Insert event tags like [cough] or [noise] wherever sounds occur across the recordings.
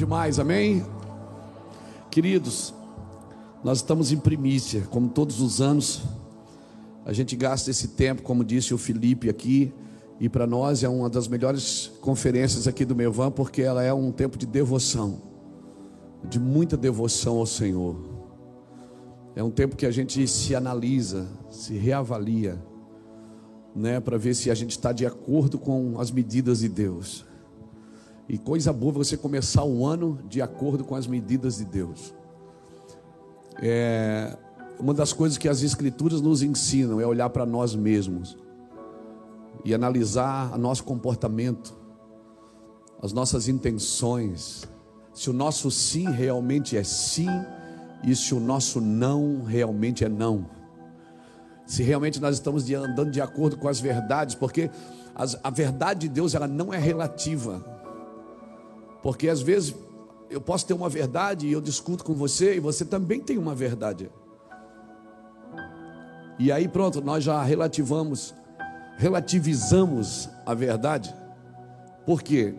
Demais, amém? Queridos, nós estamos em primícia, como todos os anos, a gente gasta esse tempo, como disse o Felipe aqui, e para nós é uma das melhores conferências aqui do Mevan, porque ela é um tempo de devoção, de muita devoção ao Senhor. É um tempo que a gente se analisa, se reavalia, né, para ver se a gente está de acordo com as medidas de Deus. E coisa boa você começar o ano de acordo com as medidas de Deus. É, uma das coisas que as Escrituras nos ensinam é olhar para nós mesmos e analisar o nosso comportamento, as nossas intenções, se o nosso sim realmente é sim e se o nosso não realmente é não. Se realmente nós estamos andando de acordo com as verdades, porque as, a verdade de Deus ela não é relativa. Porque às vezes eu posso ter uma verdade e eu discuto com você e você também tem uma verdade. E aí pronto, nós já relativamos relativizamos a verdade. Por quê?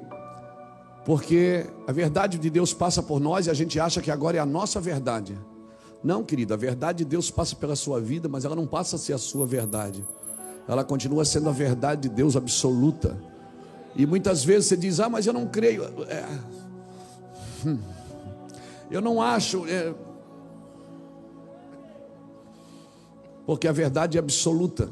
Porque a verdade de Deus passa por nós e a gente acha que agora é a nossa verdade. Não, querida, a verdade de Deus passa pela sua vida, mas ela não passa a ser a sua verdade. Ela continua sendo a verdade de Deus absoluta. E muitas vezes você diz: Ah, mas eu não creio. É... Hum. Eu não acho. É... Porque a verdade é absoluta.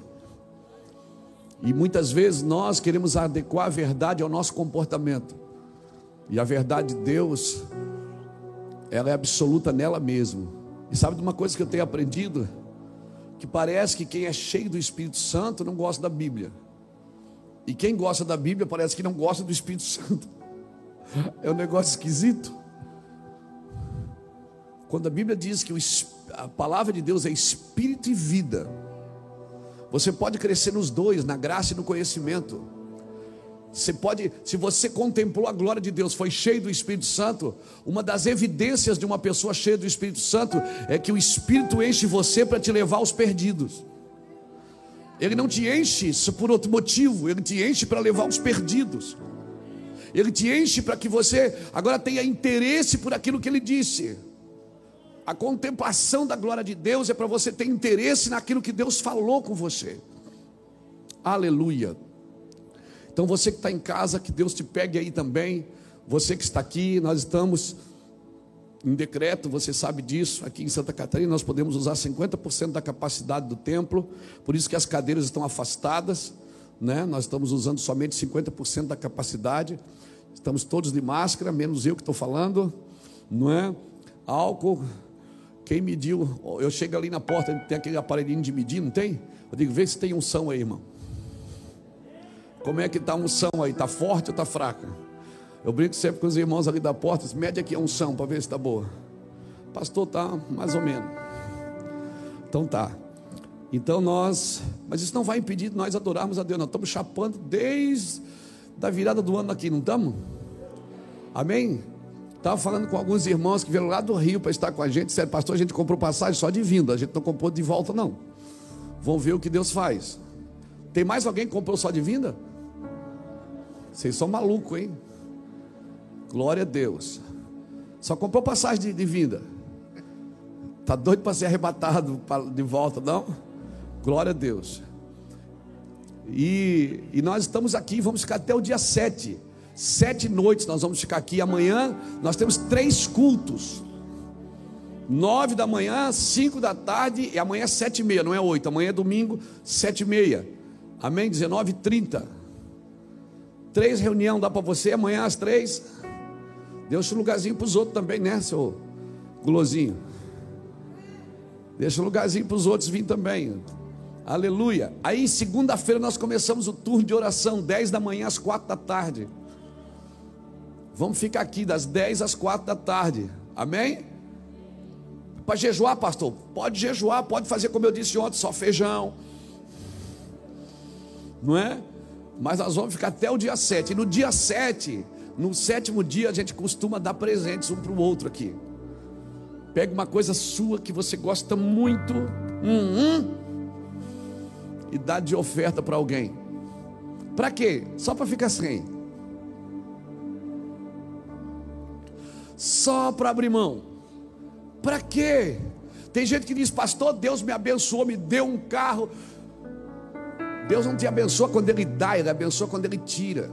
E muitas vezes nós queremos adequar a verdade ao nosso comportamento. E a verdade de Deus, ela é absoluta nela mesma. E sabe de uma coisa que eu tenho aprendido? Que parece que quem é cheio do Espírito Santo não gosta da Bíblia. E quem gosta da Bíblia parece que não gosta do Espírito Santo. [laughs] É um negócio esquisito. Quando a Bíblia diz que a palavra de Deus é espírito e vida, você pode crescer nos dois, na graça e no conhecimento. Você pode, se você contemplou a glória de Deus, foi cheio do Espírito Santo, uma das evidências de uma pessoa cheia do Espírito Santo é que o Espírito enche você para te levar aos perdidos. Ele não te enche por outro motivo, ele te enche para levar os perdidos. Ele te enche para que você agora tenha interesse por aquilo que ele disse. A contemplação da glória de Deus é para você ter interesse naquilo que Deus falou com você. Aleluia. Então você que está em casa, que Deus te pegue aí também. Você que está aqui, nós estamos em decreto, você sabe disso. Aqui em Santa Catarina nós podemos usar 50% da capacidade do templo, por isso que as cadeiras estão afastadas, né? Nós estamos usando somente 50% da capacidade. Estamos todos de máscara, menos eu que estou falando, não é? Álcool, quem mediu, eu chego ali na porta, tem aquele aparelhinho de medir, não tem? Eu digo, vê se tem unção aí, irmão. Como é que está a unção aí? Está forte ou está fraca? Eu brinco sempre com os irmãos ali da porta, mede aqui a unção para ver se está boa. Pastor, está mais ou menos. Então tá. Então nós, mas isso não vai impedir de nós adorarmos a Deus. Nós estamos chapando desde a virada do ano aqui, não estamos? Amém? Estava falando com alguns irmãos que vieram lá do Rio para estar com a gente. Disseram, pastor, a gente comprou passagem só de vinda, a gente não comprou de volta, não. Vão ver o que Deus faz. Tem mais alguém que comprou só de vinda? Vocês são malucos, hein? Glória a Deus. Só comprou passagem de, de vinda. Está doido para ser arrebatado de volta, não? Glória a Deus. E, e nós estamos aqui, vamos ficar até o dia 7 Sete noites nós vamos ficar aqui. Amanhã nós temos três cultos. Nove da manhã, cinco da tarde e amanhã sete e meia, não é oito. Amanhã é domingo, sete e meia. Amém? Dezenove e trinta. Três reuniões dá para você amanhã às três. Deixa um lugarzinho para os outros também, né, seu gulosinho? Deixa um lugarzinho para os outros vir também. Aleluia. Aí, segunda-feira, nós começamos o turno de oração, dez da manhã às quatro da tarde. Vamos ficar aqui das 10 às 4 da tarde. Amém? Para jejuar, pastor? Pode jejuar, pode fazer como eu disse ontem, só feijão. Não é? Mas nós vamos ficar até o dia 7. E no dia 7, no sétimo dia, a gente costuma dar presentes um para o outro aqui. Pega uma coisa sua que você gosta muito hum, hum, e dá de oferta para alguém. Para quê? Só para ficar sem. Só para abrir mão. Para quê? Tem gente que diz, pastor, Deus me abençoou, me deu um carro. Deus não te abençoa quando Ele dá, Ele abençoa quando Ele tira.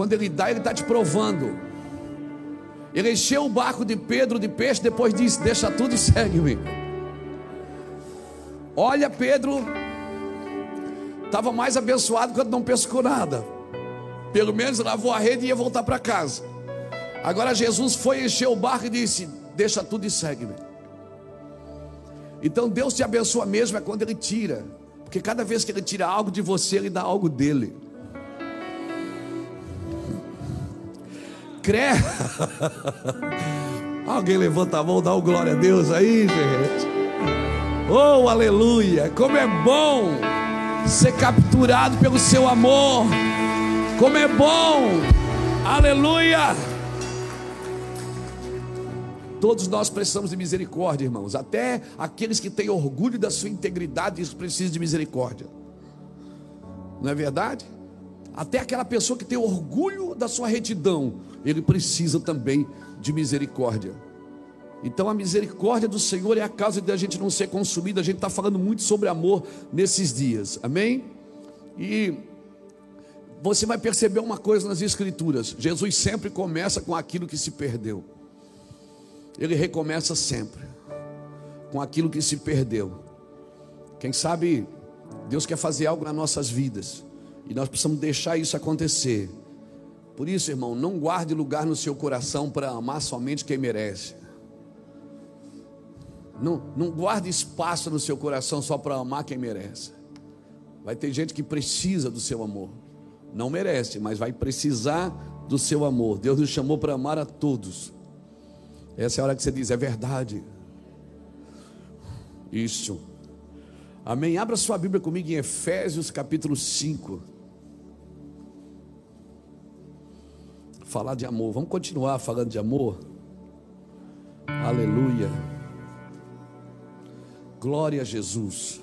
Quando Ele dá, Ele está te provando. Ele encheu o barco de Pedro de peixe, depois disse: Deixa tudo [laughs] e segue-me. Olha, Pedro estava mais abençoado quando não pescou nada. Pelo menos lavou a rede e ia voltar para casa. Agora Jesus foi encher o barco e disse: Deixa tudo e segue-me. Então Deus te abençoa mesmo é quando Ele tira, porque cada vez que Ele tira algo de você, Ele dá algo dele. Crê. Alguém levanta a mão, dá um glória a Deus aí, gente. Oh, aleluia! Como é bom ser capturado pelo seu amor. Como é bom! Aleluia! Todos nós precisamos de misericórdia, irmãos. Até aqueles que têm orgulho da sua integridade precisam de misericórdia. Não é verdade? Até aquela pessoa que tem orgulho da sua retidão, ele precisa também de misericórdia. Então a misericórdia do Senhor é a causa de a gente não ser consumido. A gente está falando muito sobre amor nesses dias, amém? E você vai perceber uma coisa nas Escrituras: Jesus sempre começa com aquilo que se perdeu. Ele recomeça sempre com aquilo que se perdeu. Quem sabe Deus quer fazer algo nas nossas vidas e nós precisamos deixar isso acontecer. Por isso, irmão, não guarde lugar no seu coração para amar somente quem merece. Não, não guarde espaço no seu coração só para amar quem merece. Vai ter gente que precisa do seu amor. Não merece, mas vai precisar do seu amor. Deus nos chamou para amar a todos. Essa é a hora que você diz: é verdade. Isso. Amém. Abra sua Bíblia comigo em Efésios capítulo 5. Falar de amor. Vamos continuar falando de amor? Aleluia. Glória a Jesus.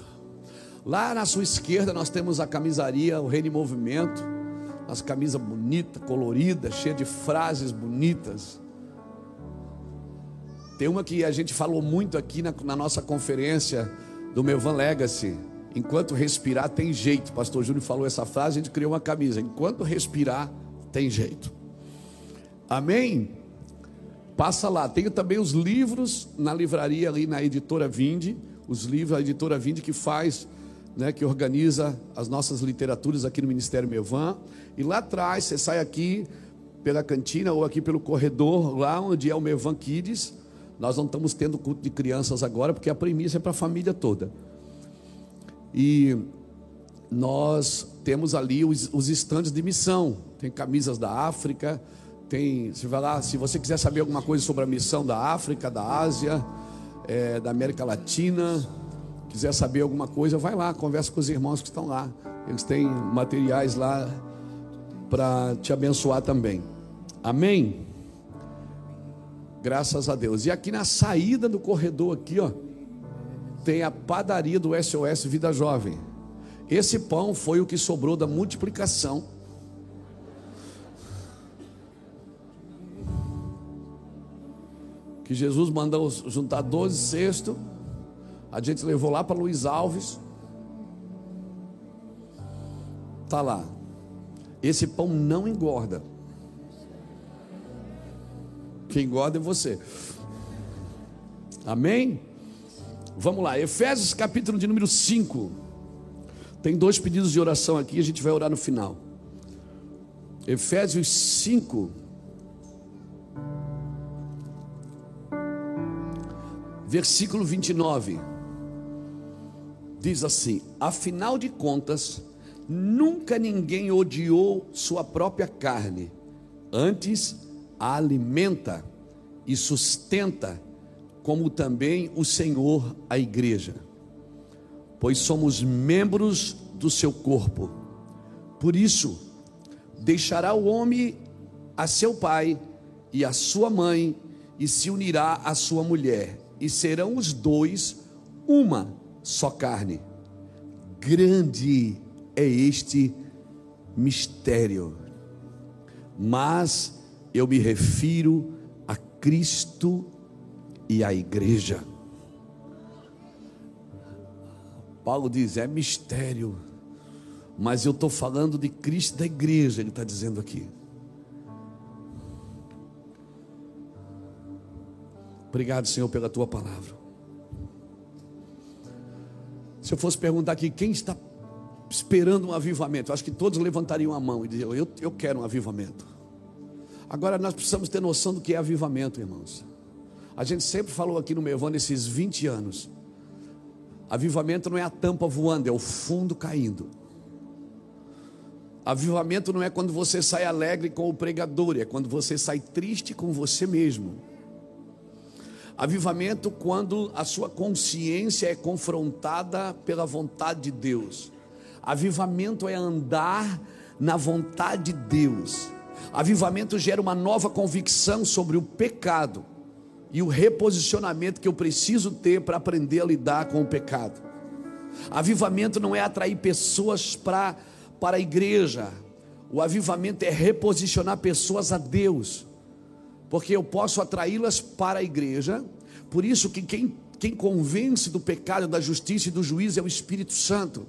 Lá na sua esquerda nós temos a camisaria O Reino em Movimento. As camisas bonitas, coloridas, cheia de frases bonitas. Tem uma que a gente falou muito aqui na, na nossa conferência do Melvan Legacy. Enquanto respirar tem jeito. Pastor Júnior falou essa frase, a gente criou uma camisa. Enquanto respirar tem jeito. Amém? Passa lá. Tenho também os livros na livraria ali na editora Vinde. Os livros, a editora Vinde que faz, né, que organiza as nossas literaturas aqui no Ministério Melvan. E lá atrás, você sai aqui pela cantina ou aqui pelo corredor, lá onde é o Melvan Kids nós não estamos tendo culto de crianças agora, porque a premissa é para a família toda. E nós temos ali os estandes de missão. Tem camisas da África, tem. Você vai lá, se você quiser saber alguma coisa sobre a missão da África, da Ásia, é, da América Latina, quiser saber alguma coisa, vai lá, conversa com os irmãos que estão lá. Eles têm materiais lá para te abençoar também. Amém? Graças a Deus. E aqui na saída do corredor aqui, ó, tem a padaria do SOS Vida Jovem. Esse pão foi o que sobrou da multiplicação. Que Jesus mandou juntar 12 cestos. A gente levou lá para Luiz Alves. Tá lá. Esse pão não engorda. Quem engorda é você. Amém? Vamos lá, Efésios capítulo de número 5. Tem dois pedidos de oração aqui, a gente vai orar no final. Efésios 5. Versículo 29. Diz assim: Afinal de contas, nunca ninguém odiou sua própria carne, antes a alimenta e sustenta, como também o Senhor a igreja, pois somos membros do seu corpo. Por isso, deixará o homem a seu pai e a sua mãe, e se unirá à sua mulher, e serão os dois uma só carne. Grande é este mistério, mas eu me refiro Cristo e a igreja. Paulo diz: é mistério, mas eu estou falando de Cristo da igreja, ele está dizendo aqui. Obrigado, Senhor, pela tua palavra. Se eu fosse perguntar aqui, quem está esperando um avivamento? Eu acho que todos levantariam a mão e diriam: eu, eu quero um avivamento. Agora nós precisamos ter noção do que é avivamento, irmãos. A gente sempre falou aqui no Mevão nesses 20 anos. Avivamento não é a tampa voando, é o fundo caindo. Avivamento não é quando você sai alegre com o pregador, é quando você sai triste com você mesmo. Avivamento quando a sua consciência é confrontada pela vontade de Deus. Avivamento é andar na vontade de Deus. Avivamento gera uma nova convicção sobre o pecado e o reposicionamento que eu preciso ter para aprender a lidar com o pecado. Avivamento não é atrair pessoas para a igreja. O avivamento é reposicionar pessoas a Deus. Porque eu posso atraí-las para a igreja. Por isso que quem, quem convence do pecado, da justiça e do juízo é o Espírito Santo.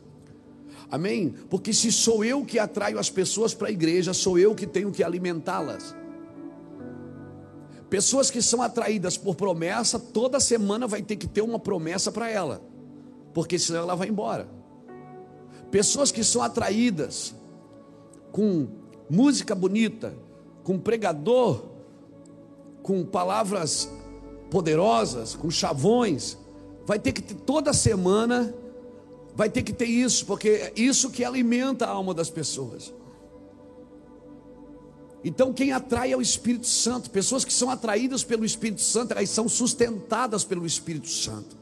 Amém? Porque se sou eu que atraio as pessoas para a igreja, sou eu que tenho que alimentá-las. Pessoas que são atraídas por promessa, toda semana vai ter que ter uma promessa para ela, porque senão ela vai embora. Pessoas que são atraídas com música bonita, com pregador, com palavras poderosas, com chavões, vai ter que ter toda semana, vai ter que ter isso, porque é isso que alimenta a alma das pessoas. Então, quem atrai é o Espírito Santo. Pessoas que são atraídas pelo Espírito Santo, elas são sustentadas pelo Espírito Santo.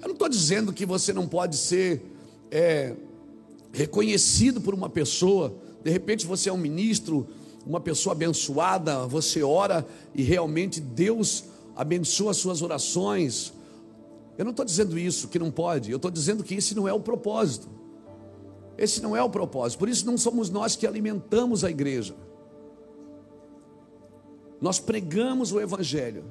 Eu não estou dizendo que você não pode ser é, reconhecido por uma pessoa. De repente, você é um ministro, uma pessoa abençoada, você ora e realmente Deus abençoa as suas orações. Eu não estou dizendo isso, que não pode. Eu estou dizendo que esse não é o propósito. Esse não é o propósito. Por isso, não somos nós que alimentamos a igreja. Nós pregamos o Evangelho.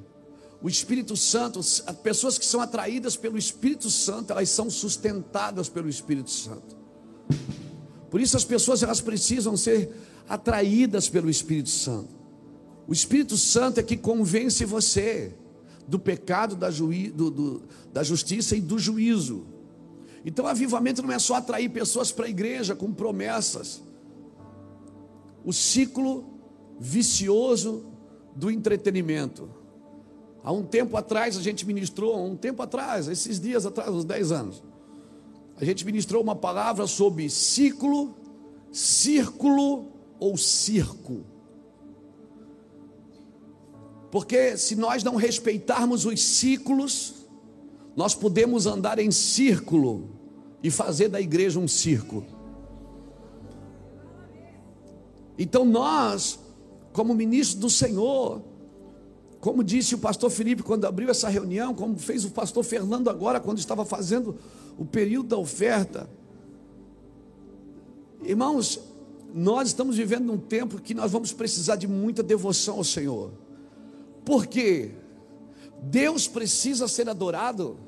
O Espírito Santo, as pessoas que são atraídas pelo Espírito Santo, elas são sustentadas pelo Espírito Santo. Por isso as pessoas elas precisam ser atraídas pelo Espírito Santo. O Espírito Santo é que convence você do pecado, da, juí, do, do, da justiça e do juízo. Então, avivamento não é só atrair pessoas para a igreja com promessas. O ciclo vicioso do entretenimento. Há um tempo atrás a gente ministrou, um tempo atrás, esses dias atrás, uns 10 anos, a gente ministrou uma palavra sobre ciclo, círculo ou circo. Porque se nós não respeitarmos os ciclos, nós podemos andar em círculo e fazer da igreja um circo. Então nós como ministro do Senhor, como disse o pastor Felipe quando abriu essa reunião, como fez o pastor Fernando agora quando estava fazendo o período da oferta. Irmãos, nós estamos vivendo num tempo que nós vamos precisar de muita devoção ao Senhor. Por quê? Deus precisa ser adorado.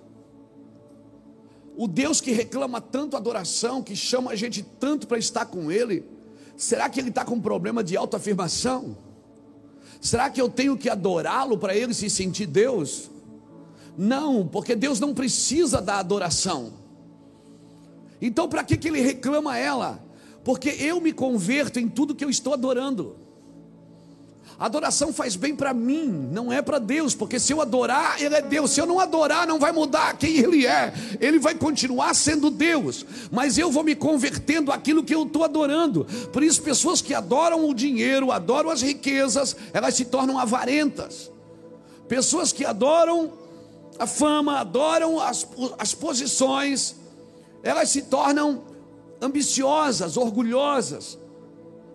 O Deus que reclama tanto adoração, que chama a gente tanto para estar com Ele, Será que ele está com problema de autoafirmação? Será que eu tenho que adorá-lo para ele se sentir Deus? Não, porque Deus não precisa da adoração. Então, para que, que ele reclama ela? Porque eu me converto em tudo que eu estou adorando. Adoração faz bem para mim, não é para Deus, porque se eu adorar, Ele é Deus. Se eu não adorar, não vai mudar quem Ele é. Ele vai continuar sendo Deus, mas eu vou me convertendo aquilo que eu estou adorando. Por isso, pessoas que adoram o dinheiro, adoram as riquezas, elas se tornam avarentas. Pessoas que adoram a fama, adoram as, as posições, elas se tornam ambiciosas, orgulhosas.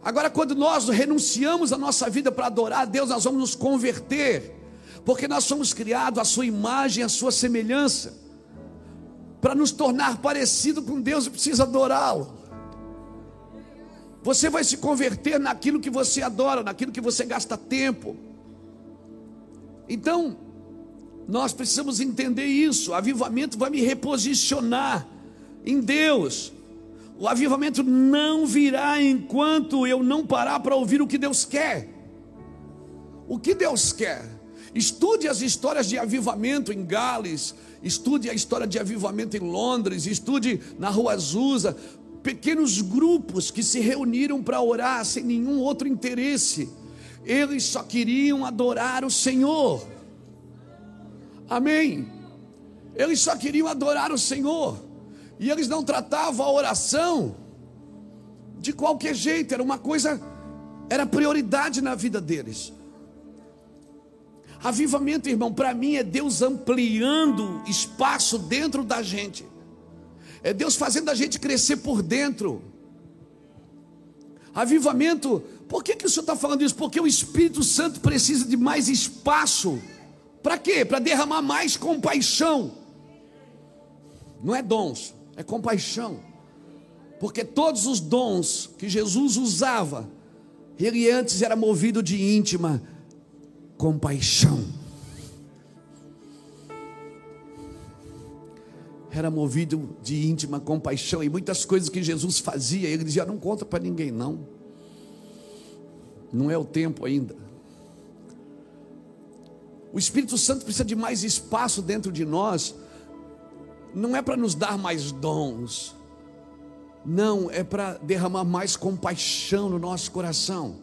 Agora, quando nós renunciamos a nossa vida para adorar a Deus, nós vamos nos converter, porque nós somos criados à sua imagem, à sua semelhança. Para nos tornar parecido com Deus, precisa adorá-lo. Você vai se converter naquilo que você adora, naquilo que você gasta tempo. Então, nós precisamos entender isso. O avivamento vai me reposicionar em Deus. O avivamento não virá enquanto eu não parar para ouvir o que Deus quer. O que Deus quer? Estude as histórias de avivamento em Gales, estude a história de avivamento em Londres, estude na Rua Azusa, pequenos grupos que se reuniram para orar sem nenhum outro interesse. Eles só queriam adorar o Senhor. Amém. Eles só queriam adorar o Senhor. E eles não tratavam a oração de qualquer jeito, era uma coisa, era prioridade na vida deles. Avivamento, irmão, para mim é Deus ampliando espaço dentro da gente, é Deus fazendo a gente crescer por dentro. Avivamento, por que, que o senhor está falando isso? Porque o Espírito Santo precisa de mais espaço. Para quê? Para derramar mais compaixão. Não é dons, é compaixão. Porque todos os dons que Jesus usava, ele antes era movido de íntima compaixão. Era movido de íntima compaixão e muitas coisas que Jesus fazia, ele dizia: Não conta para ninguém, não. Não é o tempo ainda. O Espírito Santo precisa de mais espaço dentro de nós não é para nos dar mais dons, não, é para derramar mais compaixão no nosso coração,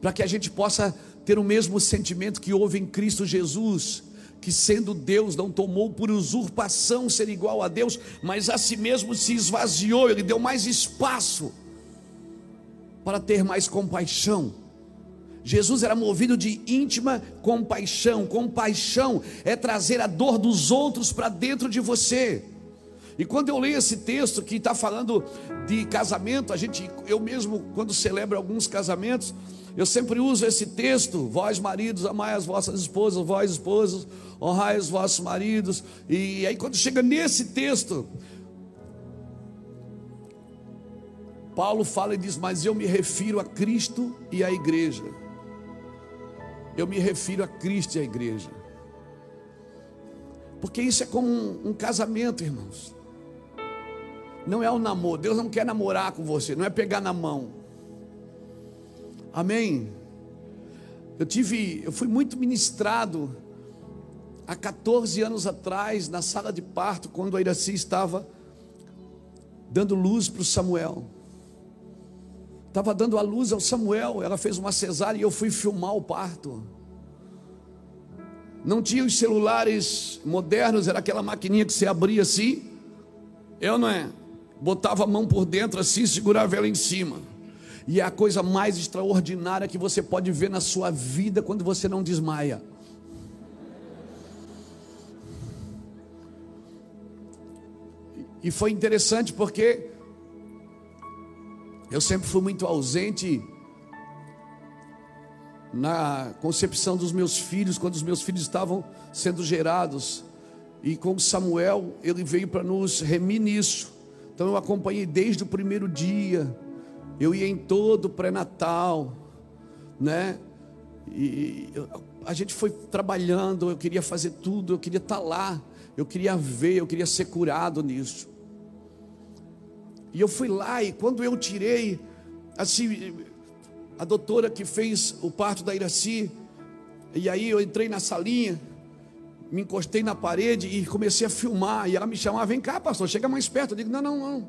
para que a gente possa ter o mesmo sentimento que houve em Cristo Jesus, que sendo Deus não tomou por usurpação ser igual a Deus, mas a si mesmo se esvaziou, ele deu mais espaço para ter mais compaixão. Jesus era movido de íntima compaixão. Compaixão é trazer a dor dos outros para dentro de você. E quando eu leio esse texto que está falando de casamento, a gente, eu mesmo, quando celebro alguns casamentos, eu sempre uso esse texto: vós maridos, amai as vossas esposas, vós esposos, honrai os vossos maridos. E aí, quando chega nesse texto, Paulo fala e diz: Mas eu me refiro a Cristo e à igreja. Eu me refiro a Cristo e à igreja. Porque isso é como um, um casamento, irmãos. Não é um namoro. Deus não quer namorar com você, não é pegar na mão. Amém. Eu tive, eu fui muito ministrado há 14 anos atrás na sala de parto, quando a Iraci estava dando luz para o Samuel. Estava dando a luz ao Samuel, ela fez uma cesárea e eu fui filmar o parto. Não tinha os celulares modernos, era aquela maquininha que você abria assim. Eu não é. Botava a mão por dentro assim, segurava ela em cima. E é a coisa mais extraordinária que você pode ver na sua vida quando você não desmaia. E foi interessante porque eu sempre fui muito ausente na concepção dos meus filhos, quando os meus filhos estavam sendo gerados. E com Samuel, ele veio para nos remir nisso. Então eu acompanhei desde o primeiro dia. Eu ia em todo pré-natal, né? E a gente foi trabalhando, eu queria fazer tudo, eu queria estar tá lá, eu queria ver, eu queria ser curado nisso. E eu fui lá e quando eu tirei, assim, a doutora que fez o parto da Iraci, e aí eu entrei na salinha, me encostei na parede e comecei a filmar. E ela me chamava, vem cá, pastor, chega mais perto. Eu digo, não, não, não.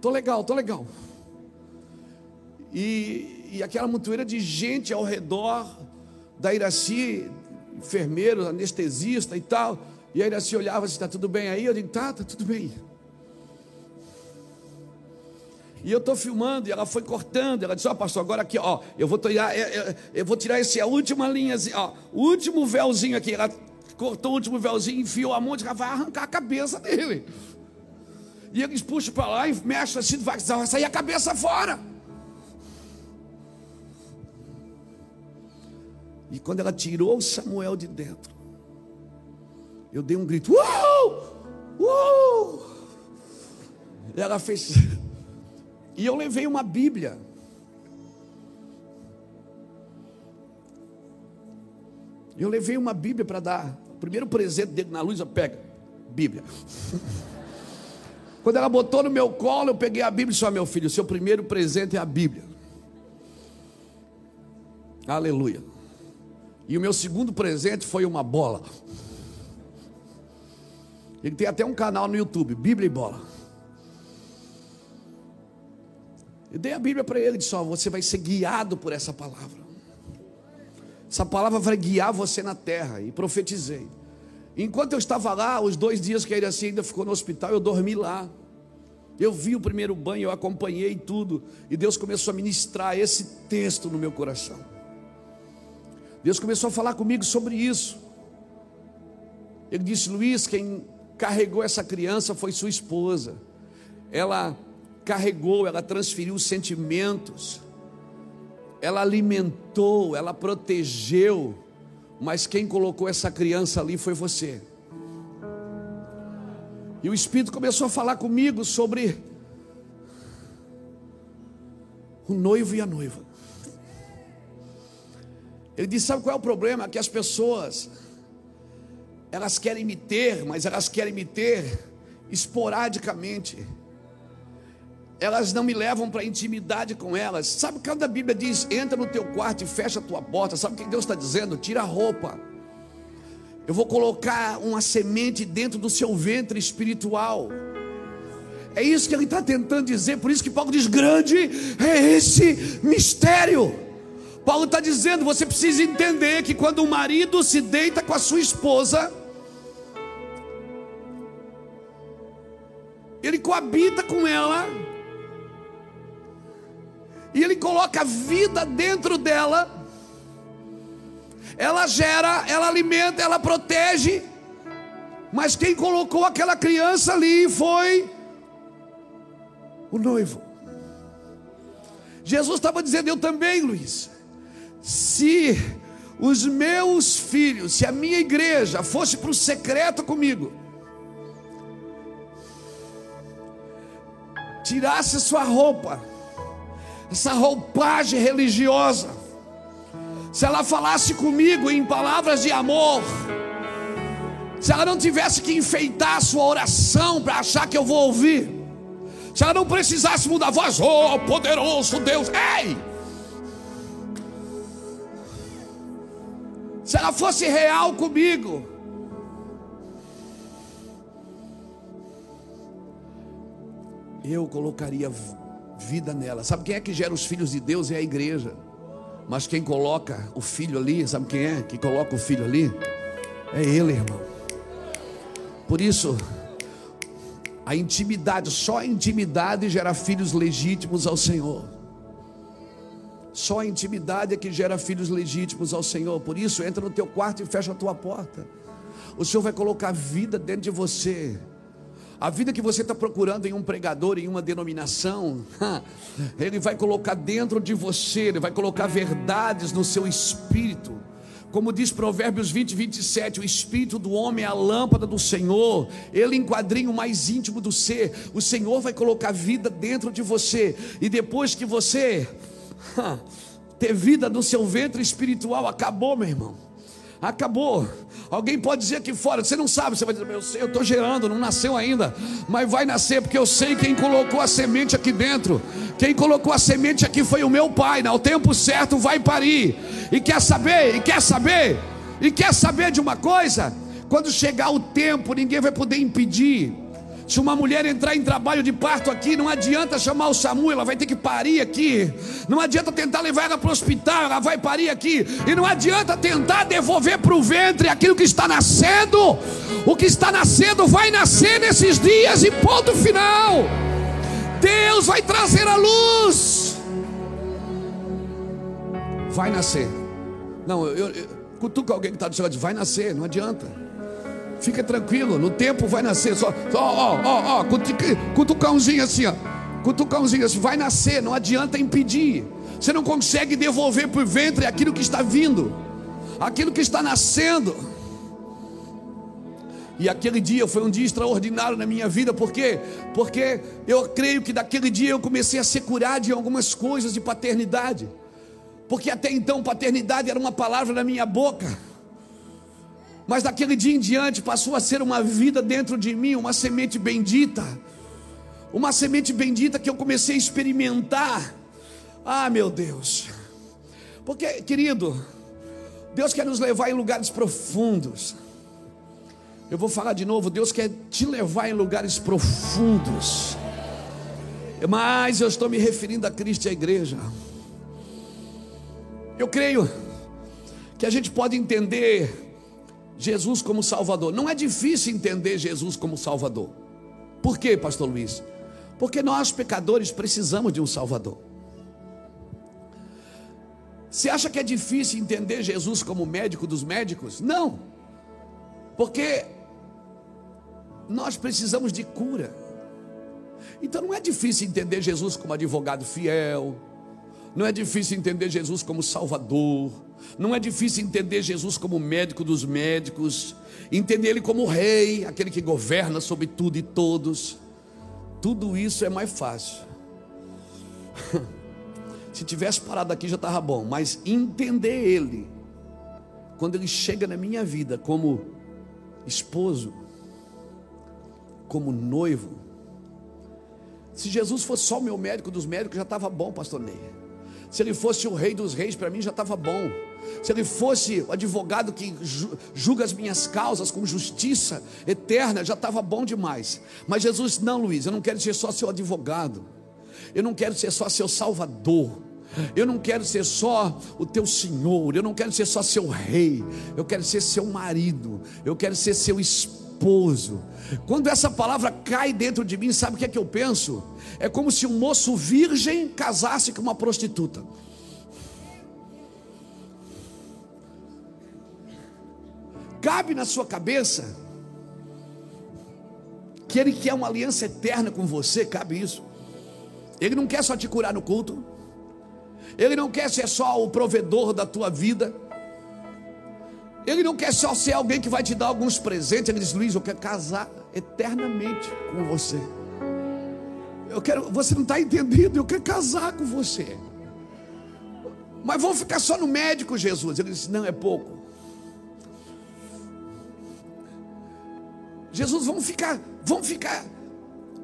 Tô legal, tô legal. E, e aquela montoeira de gente ao redor da Iraci, enfermeiro, anestesista e tal. E a Iraci olhava está tudo bem aí? Eu digo, tá, tá tudo bem. E eu estou filmando, e ela foi cortando. Ela disse: Ó, oh, pastor, agora aqui, ó, eu vou tirar, eu, eu, eu vou tirar esse, a última linha, assim, ó, o último véuzinho aqui. Ela cortou o último véuzinho, enfiou a mão, e vai arrancar a cabeça dele. E eles puxam para lá e mexem assim, vai, vai sair a cabeça fora. E quando ela tirou Samuel de dentro, eu dei um grito: Uou! Uou! Ela fez. [laughs] E eu levei uma Bíblia. Eu levei uma Bíblia para dar. Primeiro presente dele na luz, eu pego. Bíblia. Quando ela botou no meu colo, eu peguei a Bíblia e disse: meu filho, seu primeiro presente é a Bíblia. Aleluia. E o meu segundo presente foi uma bola. Ele tem até um canal no YouTube, Bíblia e Bola. Eu dei a Bíblia para ele e disse: oh, você vai ser guiado por essa palavra. Essa palavra vai guiar você na terra. E profetizei. Enquanto eu estava lá, os dois dias que ele assim ainda ficou no hospital, eu dormi lá. Eu vi o primeiro banho, eu acompanhei tudo. E Deus começou a ministrar esse texto no meu coração. Deus começou a falar comigo sobre isso. Ele disse: Luiz, quem carregou essa criança foi sua esposa. Ela carregou, ela transferiu sentimentos, ela alimentou, ela protegeu, mas quem colocou essa criança ali foi você. E o Espírito começou a falar comigo sobre o noivo e a noiva. Ele disse: Sabe qual é o problema? Que as pessoas, elas querem me ter, mas elas querem me ter esporadicamente. Elas não me levam para intimidade com elas. Sabe quando a Bíblia diz: entra no teu quarto e fecha a tua porta? Sabe o que Deus está dizendo? Tira a roupa. Eu vou colocar uma semente dentro do seu ventre espiritual. É isso que ele está tentando dizer. Por isso que Paulo diz: grande é esse mistério. Paulo está dizendo: você precisa entender que quando o marido se deita com a sua esposa, ele coabita com ela, e ele coloca vida dentro dela, ela gera, ela alimenta, ela protege, mas quem colocou aquela criança ali foi o noivo. Jesus estava dizendo, eu também, Luiz. Se os meus filhos, se a minha igreja fosse para o secreto comigo, tirasse sua roupa, essa roupagem religiosa, se ela falasse comigo em palavras de amor, se ela não tivesse que enfeitar a sua oração para achar que eu vou ouvir, se ela não precisasse mudar a voz, oh poderoso Deus, ei! se ela fosse real comigo, eu colocaria vida nela. Sabe quem é que gera os filhos de Deus? É a igreja. Mas quem coloca o filho ali, sabe quem é que coloca o filho ali? É ele, irmão. Por isso, a intimidade, só a intimidade gera filhos legítimos ao Senhor. Só a intimidade é que gera filhos legítimos ao Senhor. Por isso, entra no teu quarto e fecha a tua porta. O Senhor vai colocar vida dentro de você. A vida que você está procurando em um pregador, em uma denominação, [laughs] Ele vai colocar dentro de você, Ele vai colocar verdades no seu espírito. Como diz Provérbios 20, 27, o espírito do homem é a lâmpada do Senhor, ele enquadrinha o mais íntimo do ser. O Senhor vai colocar vida dentro de você, e depois que você [laughs] ter vida no seu ventre espiritual acabou, meu irmão. Acabou. Alguém pode dizer aqui fora, você não sabe, você vai dizer, eu sei, eu estou gerando, não nasceu ainda, mas vai nascer, porque eu sei quem colocou a semente aqui dentro. Quem colocou a semente aqui foi o meu pai, ao tempo certo vai parir. E quer saber? E quer saber? E quer saber de uma coisa? Quando chegar o tempo, ninguém vai poder impedir se uma mulher entrar em trabalho de parto aqui, não adianta chamar o SAMU, ela vai ter que parir aqui. Não adianta tentar levar ela para o hospital, ela vai parir aqui. E não adianta tentar devolver para o ventre aquilo que está nascendo. O que está nascendo vai nascer nesses dias e ponto final. Deus vai trazer a luz. Vai nascer. Não, eu, eu cutuca alguém que está do seu lado, vai nascer, não adianta. Fica tranquilo, no tempo vai nascer. Só, ó, ó, ó, cutucãozinho assim, ó. Cutucãozinho assim, vai nascer, não adianta impedir. Você não consegue devolver para o ventre aquilo que está vindo, aquilo que está nascendo. E aquele dia foi um dia extraordinário na minha vida, por quê? Porque eu creio que daquele dia eu comecei a ser curado de algumas coisas de paternidade. Porque até então paternidade era uma palavra na minha boca Mas daquele dia em diante passou a ser uma vida dentro de mim, uma semente bendita. Uma semente bendita que eu comecei a experimentar. Ah, meu Deus. Porque, querido, Deus quer nos levar em lugares profundos. Eu vou falar de novo, Deus quer te levar em lugares profundos. Mas eu estou me referindo a Cristo e à igreja. Eu creio que a gente pode entender Jesus como Salvador. Não é difícil entender Jesus como Salvador. Por quê, Pastor Luiz? Porque nós, pecadores, precisamos de um Salvador. Você acha que é difícil entender Jesus como médico dos médicos? Não, porque nós precisamos de cura. Então não é difícil entender Jesus como advogado fiel, não é difícil entender Jesus como Salvador, não é difícil entender Jesus como médico dos médicos, entender Ele como Rei, aquele que governa sobre tudo e todos. Tudo isso é mais fácil. [laughs] Se tivesse parado aqui já estava bom, mas entender Ele, quando Ele chega na minha vida como esposo, como noivo. Se Jesus fosse só o meu médico dos médicos, já estava bom, pastor Ney. Se ele fosse o rei dos reis, para mim já estava bom. Se ele fosse o advogado que julga as minhas causas com justiça eterna, já estava bom demais. Mas Jesus, não, Luiz, eu não quero ser só seu advogado. Eu não quero ser só seu salvador. Eu não quero ser só o teu senhor, eu não quero ser só seu rei, eu quero ser seu marido, eu quero ser seu esposo. Quando essa palavra cai dentro de mim, sabe o que é que eu penso? É como se um moço virgem casasse com uma prostituta. Cabe na sua cabeça que ele quer uma aliança eterna com você, cabe isso. Ele não quer só te curar no culto. Ele não quer ser só o provedor da tua vida. Ele não quer só ser alguém que vai te dar alguns presentes. Ele diz: Luiz, eu quero casar eternamente com você. Eu quero, você não está entendendo, eu quero casar com você. Mas vamos ficar só no médico, Jesus. Ele disse: Não, é pouco. Jesus, vamos ficar, vamos ficar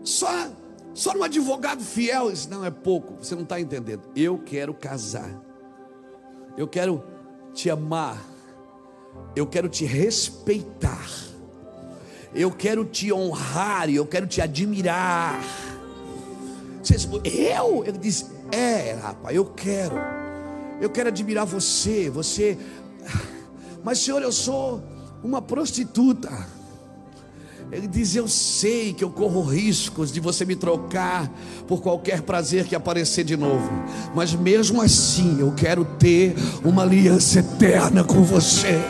só, só no advogado fiel. Isso não é pouco. Você não está entendendo. Eu quero casar. Eu quero te amar. Eu quero te respeitar. Eu quero te honrar e eu quero te admirar. Eu? Ele diz: É, rapaz, eu quero. Eu quero admirar você. Você. Mas, Senhor, eu sou uma prostituta. Ele diz: Eu sei que eu corro riscos de você me trocar por qualquer prazer que aparecer de novo, mas mesmo assim eu quero ter uma aliança eterna com você.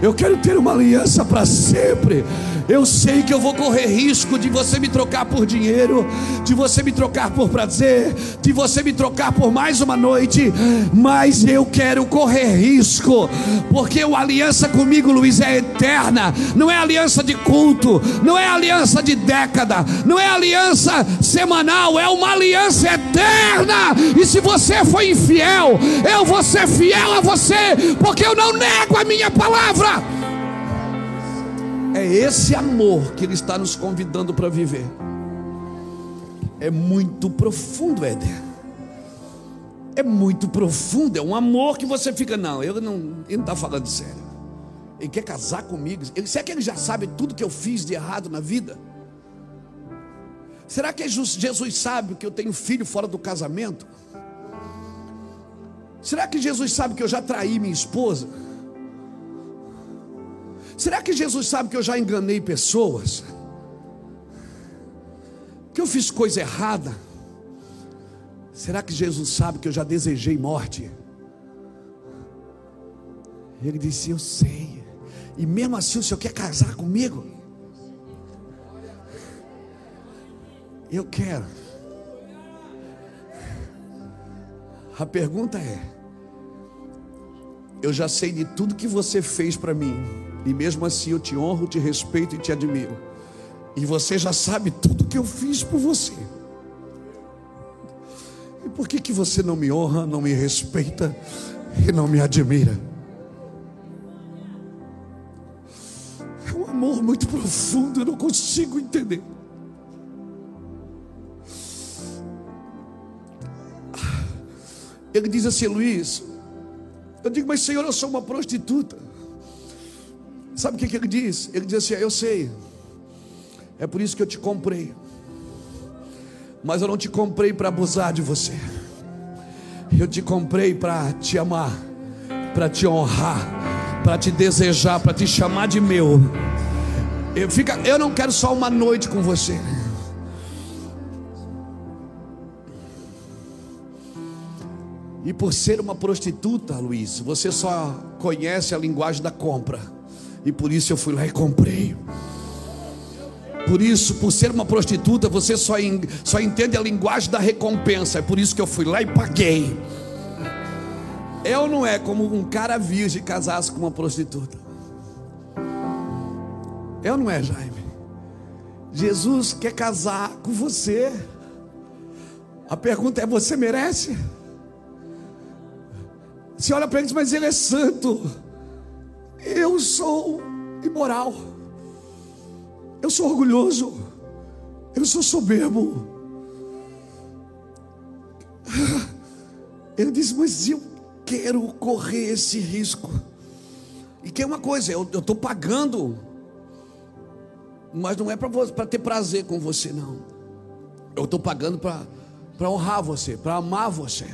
Eu quero ter uma aliança para sempre. Eu sei que eu vou correr risco de você me trocar por dinheiro, de você me trocar por prazer, de você me trocar por mais uma noite, mas eu quero correr risco, porque a aliança comigo, Luiz, é eterna. Não é aliança de culto, não é aliança de década, não é aliança semanal, é uma aliança eterna. E se você foi infiel, eu vou ser fiel a você, porque eu não nego a minha palavra. É esse amor que Ele está nos convidando para viver. É muito profundo, Éder. É muito profundo. É um amor que você fica, não, ele não está falando sério. Ele quer casar comigo. Ele, será que ele já sabe tudo que eu fiz de errado na vida? Será que Jesus sabe que eu tenho filho fora do casamento? Será que Jesus sabe que eu já traí minha esposa? Será que Jesus sabe que eu já enganei pessoas? Que eu fiz coisa errada? Será que Jesus sabe que eu já desejei morte? Ele disse: Eu sei. E mesmo assim o Senhor quer casar comigo? Eu quero. A pergunta é: Eu já sei de tudo que você fez para mim. E mesmo assim eu te honro, te respeito e te admiro. E você já sabe tudo que eu fiz por você. E por que, que você não me honra, não me respeita e não me admira? nível muito profundo, eu não consigo entender. Ele diz assim, Luiz, eu digo, mas Senhor, eu sou uma prostituta. Sabe o que, que ele diz? Ele diz assim: Eu sei, é por isso que eu te comprei, mas eu não te comprei para abusar de você, eu te comprei para te amar, para te honrar, para te desejar, para te chamar de meu. Eu, fica, eu não quero só uma noite com você. E por ser uma prostituta, Luiz, você só conhece a linguagem da compra. E por isso eu fui lá e comprei. Por isso, por ser uma prostituta, você só, só entende a linguagem da recompensa. É por isso que eu fui lá e paguei. É ou não é como um cara virgem casasse com uma prostituta? É ou não é, Jaime? Jesus quer casar com você. A pergunta é: você merece? Você olha para ele mas ele é santo. Eu sou imoral. Eu sou orgulhoso. Eu sou soberbo. Ele diz: Mas eu quero correr esse risco. E que é uma coisa, eu estou pagando, mas não é para ter prazer com você, não. Eu estou pagando para honrar você, para amar você.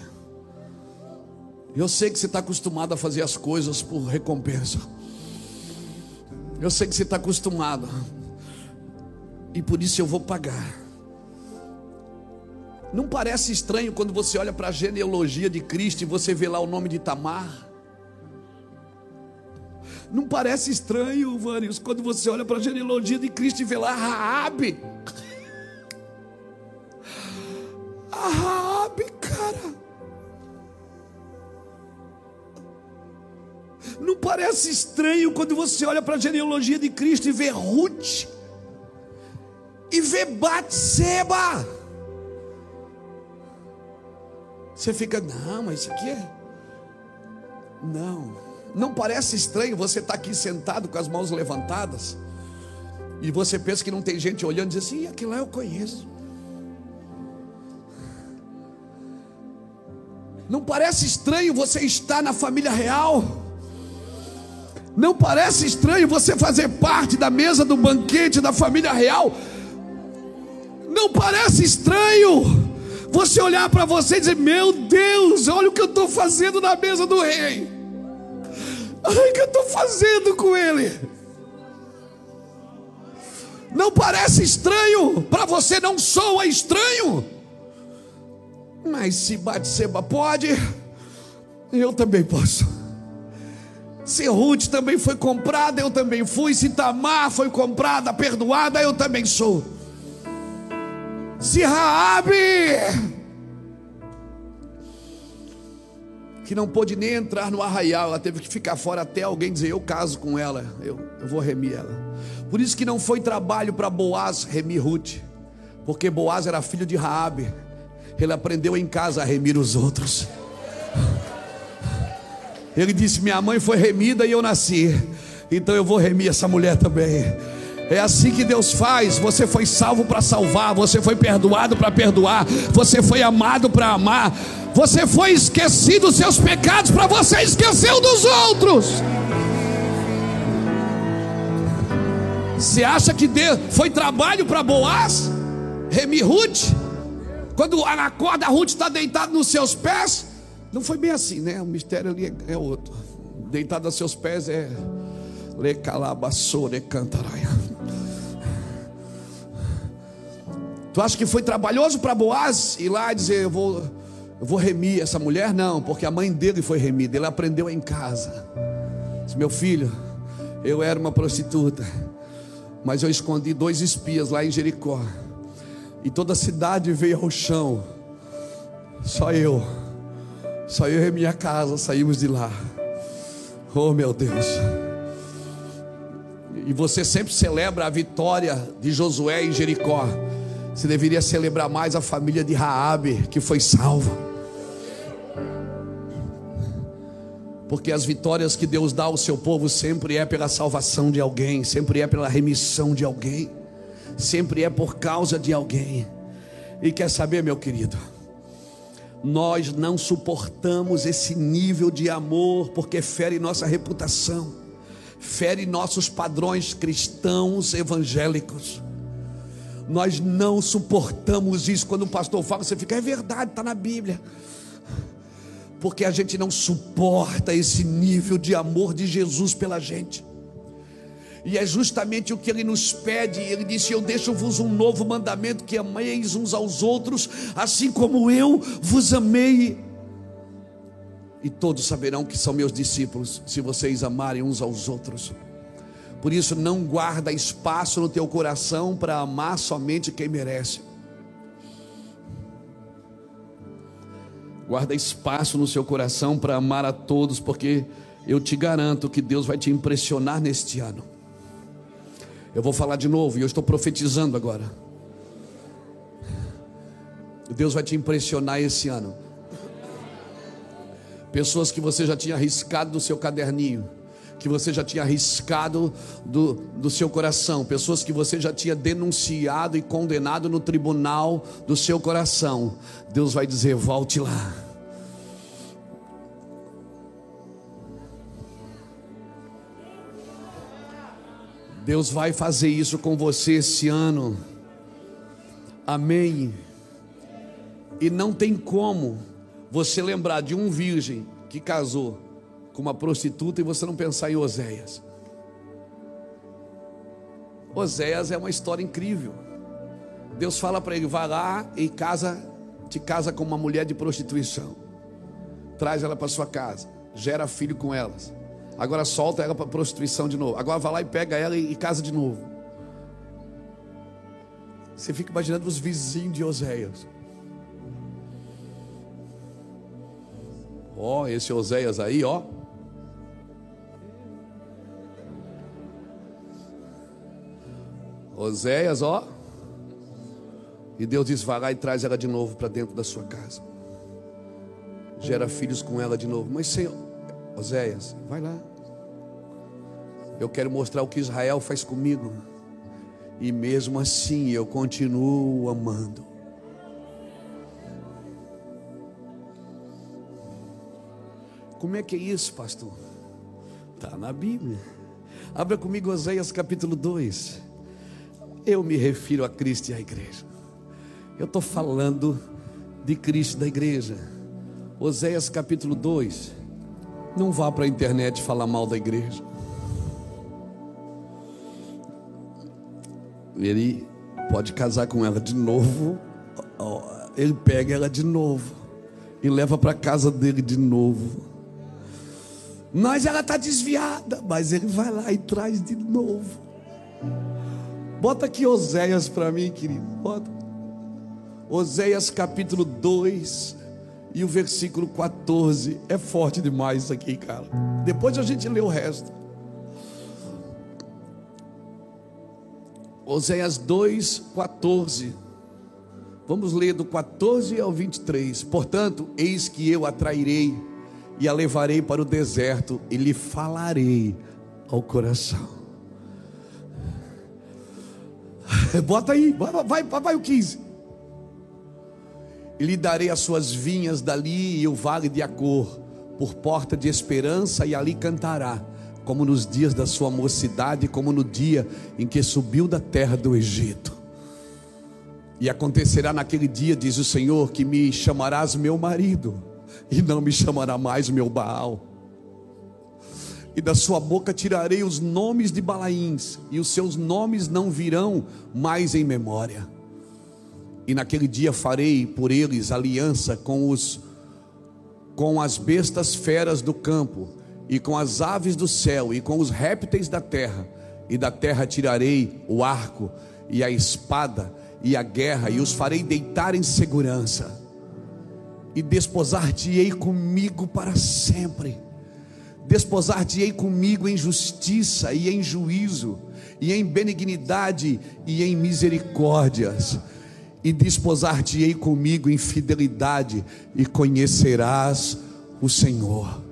Eu sei que você está acostumado a fazer as coisas por recompensa. Eu sei que você está acostumado. E por isso eu vou pagar. Não parece estranho quando você olha para a genealogia de Cristo e você vê lá o nome de Tamar? Não parece estranho, Vários, quando você olha para a genealogia de Cristo e vê lá Raabe? A Raabe, cara. Não parece estranho quando você olha para a genealogia de Cristo e vê Ruth e vê Batseba? Você fica, não, mas isso aqui é. Não, não parece estranho você estar tá aqui sentado com as mãos levantadas e você pensa que não tem gente olhando e diz assim: aquilo lá eu conheço. Não parece estranho você estar na família real? Não parece estranho você fazer parte da mesa do banquete da família real? Não parece estranho você olhar para você e dizer: Meu Deus, olha o que eu estou fazendo na mesa do rei. Olha o que eu estou fazendo com ele. Não parece estranho? Para você não soa estranho? Mas se Batseba pode, eu também posso. Se Ruth também foi comprada, eu também fui. Se Tamar foi comprada, perdoada, eu também sou. Se Raabe, que não pôde nem entrar no arraial, ela teve que ficar fora até alguém dizer: Eu caso com ela, eu, eu vou remir ela. Por isso que não foi trabalho para Boaz remir Ruth, porque Boaz era filho de Raabe. Ele aprendeu em casa a remir os outros. Ele disse: Minha mãe foi remida e eu nasci, então eu vou remir essa mulher também. É assim que Deus faz. Você foi salvo para salvar, você foi perdoado para perdoar, você foi amado para amar, você foi esquecido dos seus pecados para você esquecer dos outros. Você acha que Deus foi trabalho para Boaz? Remi Ruth? Quando a corda Ruth está deitada nos seus pés, não foi bem assim, né? O mistério ali é, é outro. Deitado a seus pés é lecalabassore cantaraia. Tu acha que foi trabalhoso para Boaz ir lá e dizer eu vou, eu vou remir essa mulher? Não, porque a mãe dele foi remida, ele aprendeu em casa. Meu filho, eu era uma prostituta, mas eu escondi dois espias lá em Jericó, e toda a cidade veio ao chão, só eu só eu e minha casa saímos de lá. Oh meu Deus. E você sempre celebra a vitória de Josué em Jericó. Você deveria celebrar mais a família de Raabe que foi salva. Porque as vitórias que Deus dá ao seu povo sempre é pela salvação de alguém, sempre é pela remissão de alguém, sempre é por causa de alguém. E quer saber, meu querido? Nós não suportamos esse nível de amor porque fere nossa reputação, fere nossos padrões cristãos evangélicos. Nós não suportamos isso. Quando o pastor fala, você fica, é verdade, está na Bíblia. Porque a gente não suporta esse nível de amor de Jesus pela gente. E é justamente o que ele nos pede. Ele disse: Eu deixo-vos um novo mandamento: que ameis uns aos outros, assim como eu vos amei. E todos saberão que são meus discípulos, se vocês amarem uns aos outros. Por isso, não guarda espaço no teu coração para amar somente quem merece. Guarda espaço no seu coração para amar a todos, porque eu te garanto que Deus vai te impressionar neste ano. Eu vou falar de novo e eu estou profetizando agora. Deus vai te impressionar esse ano. Pessoas que você já tinha arriscado do seu caderninho, que você já tinha arriscado do, do seu coração, pessoas que você já tinha denunciado e condenado no tribunal do seu coração. Deus vai dizer: volte lá. Deus vai fazer isso com você esse ano. Amém. E não tem como você lembrar de um virgem que casou com uma prostituta e você não pensar em Oséias. Oséias é uma história incrível. Deus fala para ele: vá lá e casa, te casa com uma mulher de prostituição. Traz ela para sua casa, gera filho com elas. Agora solta ela para prostituição de novo. Agora vai lá e pega ela e, e casa de novo. Você fica imaginando os vizinhos de Oséias. Ó, oh, esse Oséias aí, ó. Oséias, ó. E Deus diz: vai lá e traz ela de novo para dentro da sua casa. Gera filhos com ela de novo. Mas, Senhor, Oséias, vai lá. Eu quero mostrar o que Israel faz comigo. E mesmo assim eu continuo amando. Como é que é isso, pastor? Está na Bíblia. Abra comigo Oséias capítulo 2. Eu me refiro a Cristo e à igreja. Eu estou falando de Cristo e da igreja. Oséias capítulo 2. Não vá para a internet falar mal da igreja. Ele pode casar com ela de novo. Ele pega ela de novo e leva para casa dele de novo. Mas ela está desviada, mas ele vai lá e traz de novo. Bota aqui Oséias para mim, querido. Bota. Oséias capítulo 2, e o versículo 14. É forte demais isso aqui, cara. Depois a gente lê o resto. Oséias 2, 14. Vamos ler do 14 ao 23. Portanto, eis que eu atrairei e a levarei para o deserto e lhe falarei ao coração. [laughs] Bota aí, vai, vai, vai, vai o 15 e lhe darei as suas vinhas dali e o vale de Acor, por porta de esperança, e ali cantará, como nos dias da sua mocidade, como no dia em que subiu da terra do Egito. E acontecerá naquele dia, diz o Senhor, que me chamarás meu marido, e não me chamará mais meu Baal. E da sua boca tirarei os nomes de Balaíns, e os seus nomes não virão mais em memória e naquele dia farei por eles aliança com os com as bestas feras do campo e com as aves do céu e com os répteis da terra, e da terra tirarei o arco e a espada e a guerra e os farei deitar em segurança. E desposar-te-ei comigo para sempre. Desposar-te-ei comigo em justiça e em juízo, e em benignidade e em misericórdias e desposar-te-ei comigo em fidelidade, e conhecerás o Senhor.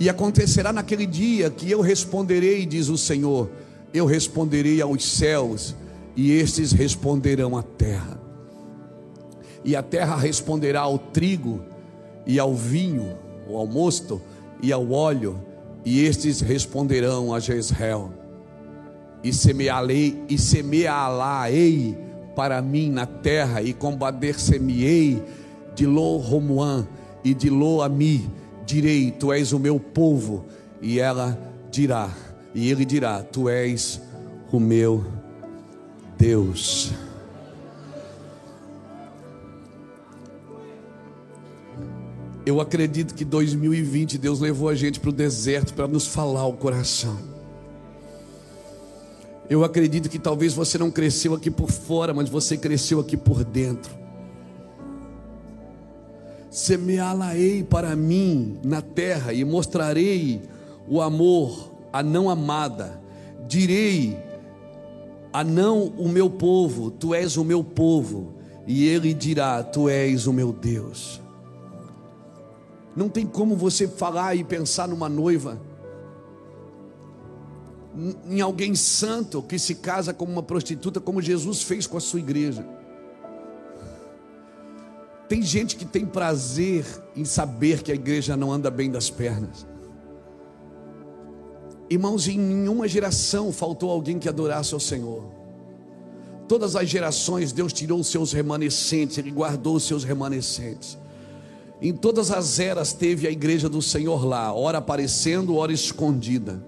E acontecerá naquele dia que eu responderei, diz o Senhor, eu responderei aos céus, e estes responderão à terra. E a terra responderá ao trigo e ao vinho, ou ao mosto e ao óleo, e estes responderão a Jezreel. E semearei e semeá-la-ei para mim na terra e combater-se-me-ei de Lo Romuã e de Lo Ami. Direi: Tu és o meu povo, e ela dirá, e ele dirá: Tu és o meu Deus. Eu acredito que 2020 Deus levou a gente para o deserto para nos falar o coração. Eu acredito que talvez você não cresceu aqui por fora, mas você cresceu aqui por dentro. Semeá-la-ei para mim na terra e mostrarei o amor a não amada. Direi a não o meu povo, tu és o meu povo, e ele dirá: Tu és o meu Deus. Não tem como você falar e pensar numa noiva, em alguém santo que se casa com uma prostituta, como Jesus fez com a sua igreja. Tem gente que tem prazer em saber que a igreja não anda bem das pernas. Irmãos, em nenhuma geração faltou alguém que adorasse ao Senhor. Todas as gerações Deus tirou os seus remanescentes, Ele guardou os seus remanescentes. Em todas as eras teve a igreja do Senhor lá, ora aparecendo, ora escondida,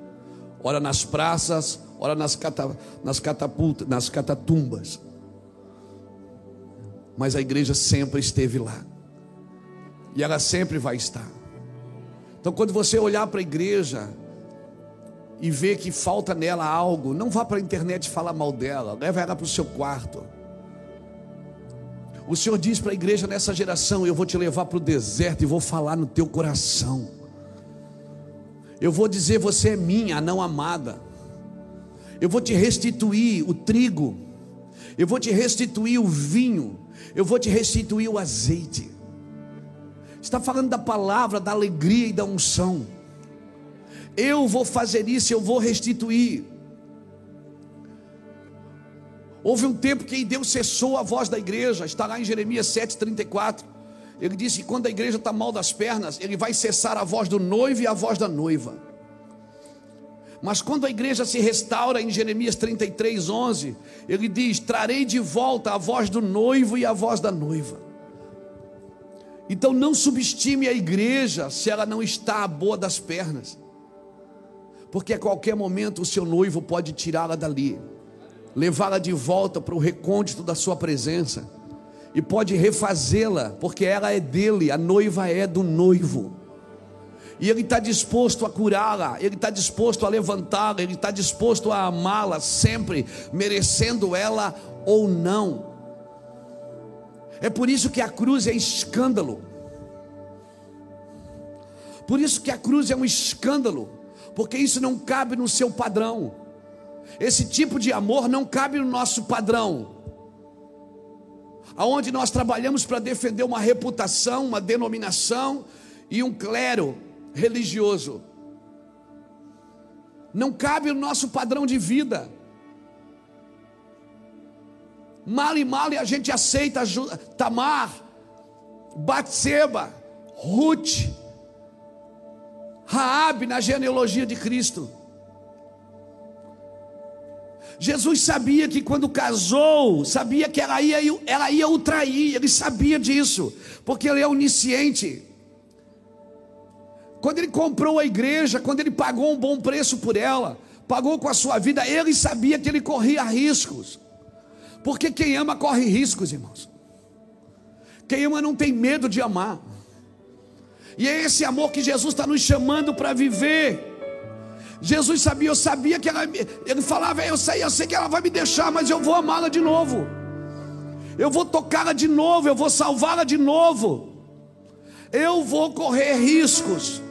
ora nas praças, ora nas, cata, nas catapultas, nas catatumbas. Mas a igreja sempre esteve lá. E ela sempre vai estar. Então, quando você olhar para a igreja e ver que falta nela algo, não vá para a internet falar mal dela, leva ela para o seu quarto. O Senhor diz para a igreja nessa geração: Eu vou te levar para o deserto e vou falar no teu coração. Eu vou dizer: Você é minha, não amada. Eu vou te restituir o trigo. Eu vou te restituir o vinho. Eu vou te restituir o azeite. Está falando da palavra, da alegria e da unção. Eu vou fazer isso, eu vou restituir. Houve um tempo que Deus cessou a voz da igreja, está lá em Jeremias 7,34. Ele disse que quando a igreja está mal das pernas, ele vai cessar a voz do noivo e a voz da noiva. Mas quando a igreja se restaura em Jeremias 33, 11, ele diz: Trarei de volta a voz do noivo e a voz da noiva. Então não subestime a igreja se ela não está boa das pernas, porque a qualquer momento o seu noivo pode tirá-la dali levá-la de volta para o recôndito da sua presença e pode refazê-la, porque ela é dele, a noiva é do noivo. E ele está disposto a curá-la, ele está disposto a levantá-la, ele está disposto a amá-la sempre, merecendo ela ou não. É por isso que a cruz é escândalo. Por isso que a cruz é um escândalo, porque isso não cabe no seu padrão. Esse tipo de amor não cabe no nosso padrão. Aonde nós trabalhamos para defender uma reputação, uma denominação e um clero religioso. Não cabe no nosso padrão de vida. Mal e mal e a gente aceita Tamar, Batseba, Ruth, Raabe na genealogia de Cristo. Jesus sabia que quando casou, sabia que ela ia, ela ia o trair, ele sabia disso, porque ele é onisciente. Quando ele comprou a igreja, quando ele pagou um bom preço por ela, pagou com a sua vida, ele sabia que ele corria riscos, porque quem ama corre riscos, irmãos. Quem ama não tem medo de amar, e é esse amor que Jesus está nos chamando para viver. Jesus sabia, eu sabia que ela, ele falava, eu sei, eu sei que ela vai me deixar, mas eu vou amá-la de novo. Eu vou tocá-la de novo, eu vou salvá-la de novo. Eu vou correr riscos.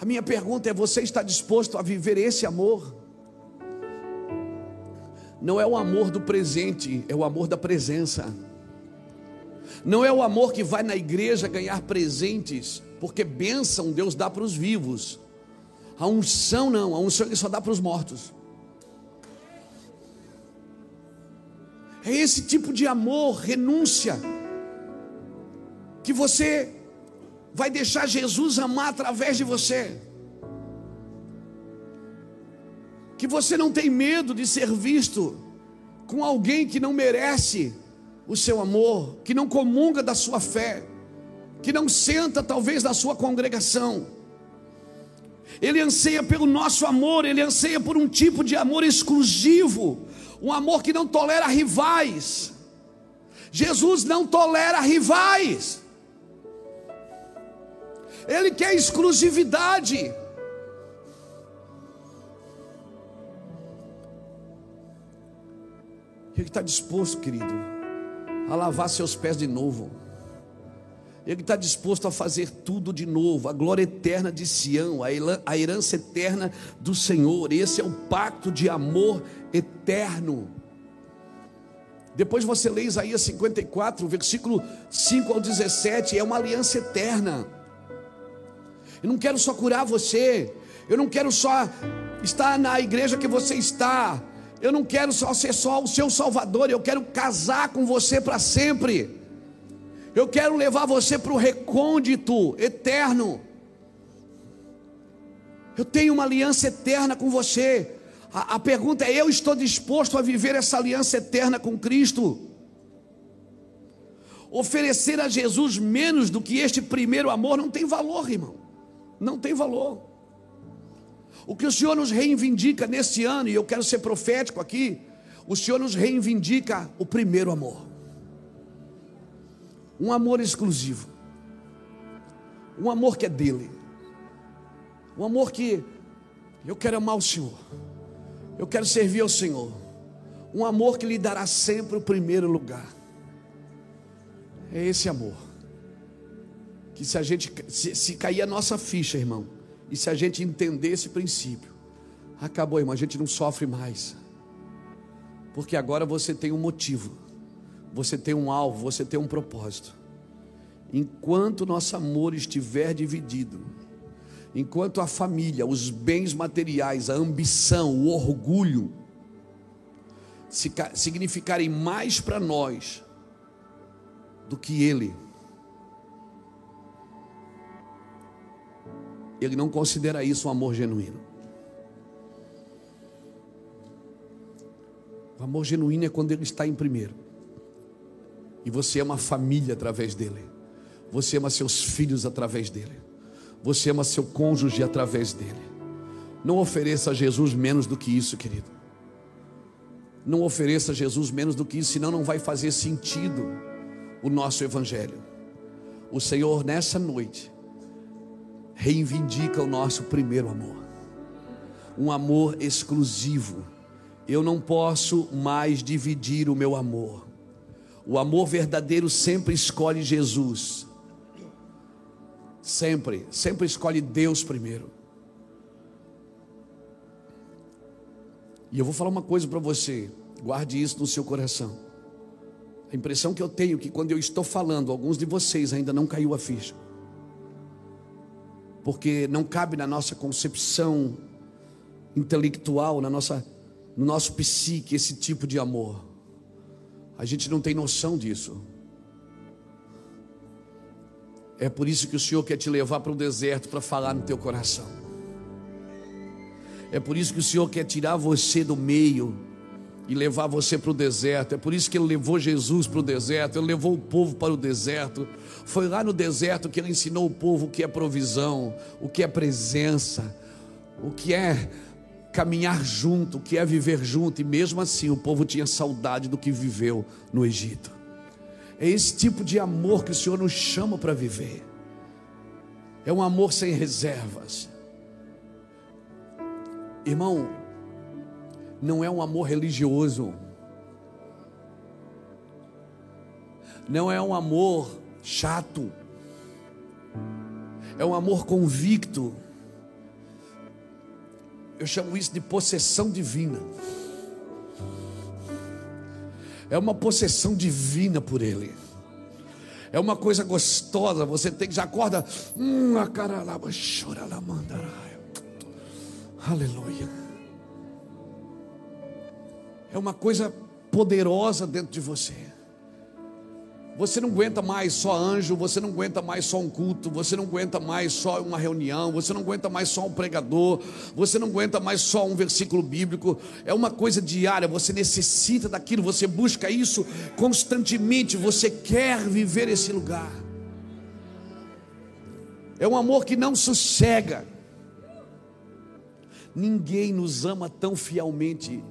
A minha pergunta é: você está disposto a viver esse amor? Não é o amor do presente, é o amor da presença. Não é o amor que vai na igreja ganhar presentes porque bênção Deus dá para os vivos. A unção não, a unção ele só dá para os mortos. É esse tipo de amor, renúncia, que você vai deixar Jesus amar através de você. Que você não tem medo de ser visto com alguém que não merece o seu amor, que não comunga da sua fé, que não senta talvez na sua congregação. Ele anseia pelo nosso amor, ele anseia por um tipo de amor exclusivo, um amor que não tolera rivais. Jesus não tolera rivais. Ele quer exclusividade. Ele está disposto, querido, a lavar seus pés de novo. Ele está disposto a fazer tudo de novo, a glória eterna de Sião, a herança eterna do Senhor. Esse é o pacto de amor eterno. Depois você lê Isaías 54, versículo 5 ao 17, é uma aliança eterna. Eu não quero só curar você, eu não quero só estar na igreja que você está, eu não quero só ser só o seu salvador, eu quero casar com você para sempre. Eu quero levar você para o recôndito eterno. Eu tenho uma aliança eterna com você. A, a, pergunta é: eu estou disposto a viver essa aliança eterna com Cristo? Oferecer a Jesus menos do que este primeiro amor não tem valor, irmão. Não tem valor. O que o Senhor nos reivindica neste ano, e eu quero ser profético aqui, o Senhor nos reivindica o primeiro amor um amor exclusivo, um amor que é dele, um amor que eu quero amar o Senhor, eu quero servir ao Senhor, um amor que lhe dará sempre o primeiro lugar. É esse amor. Que se a gente se, se cair a nossa ficha, irmão, e se a gente entender esse princípio, acabou, irmão, a gente não sofre mais. Porque agora você tem um motivo você tem um alvo, você tem um propósito. Enquanto nosso amor estiver dividido, enquanto a família, os bens materiais, a ambição, o orgulho significarem mais para nós do que Ele, Ele não considera isso um amor genuíno. O amor genuíno é quando Ele está em primeiro. E você ama a família através dele. Você ama seus filhos através dele. Você ama seu cônjuge através dele. Não ofereça a Jesus menos do que isso, querido. Não ofereça a Jesus menos do que isso, senão não vai fazer sentido o nosso evangelho. O Senhor nessa noite reivindica o nosso primeiro amor. Um amor exclusivo. Eu não posso mais dividir o meu amor. O amor verdadeiro sempre escolhe Jesus. Sempre, sempre escolhe Deus primeiro. E eu vou falar uma coisa para você, guarde isso no seu coração. A impressão que eu tenho é que quando eu estou falando, alguns de vocês ainda não caiu a ficha. Porque não cabe na nossa concepção intelectual, na nossa, no nosso psique esse tipo de amor. A gente não tem noção disso. É por isso que o Senhor quer te levar para o deserto para falar no teu coração. É por isso que o Senhor quer tirar você do meio e levar você para o deserto. É por isso que Ele levou Jesus para o deserto, Ele levou o povo para o deserto. Foi lá no deserto que Ele ensinou o povo o que é provisão, o que é presença, o que é caminhar junto, que é viver junto, e mesmo assim o povo tinha saudade do que viveu no Egito. É esse tipo de amor que o Senhor nos chama para viver. É um amor sem reservas. Irmão, não é um amor religioso. Não é um amor chato. É um amor convicto eu chamo isso de possessão divina. É uma possessão divina por Ele. É uma coisa gostosa. Você tem que já acorda. Hum, a cara lá, chora lá, Aleluia. É uma coisa poderosa dentro de você. Você não aguenta mais só anjo, você não aguenta mais só um culto, você não aguenta mais só uma reunião, você não aguenta mais só um pregador, você não aguenta mais só um versículo bíblico. É uma coisa diária, você necessita daquilo, você busca isso constantemente, você quer viver esse lugar. É um amor que não sossega. Ninguém nos ama tão fielmente,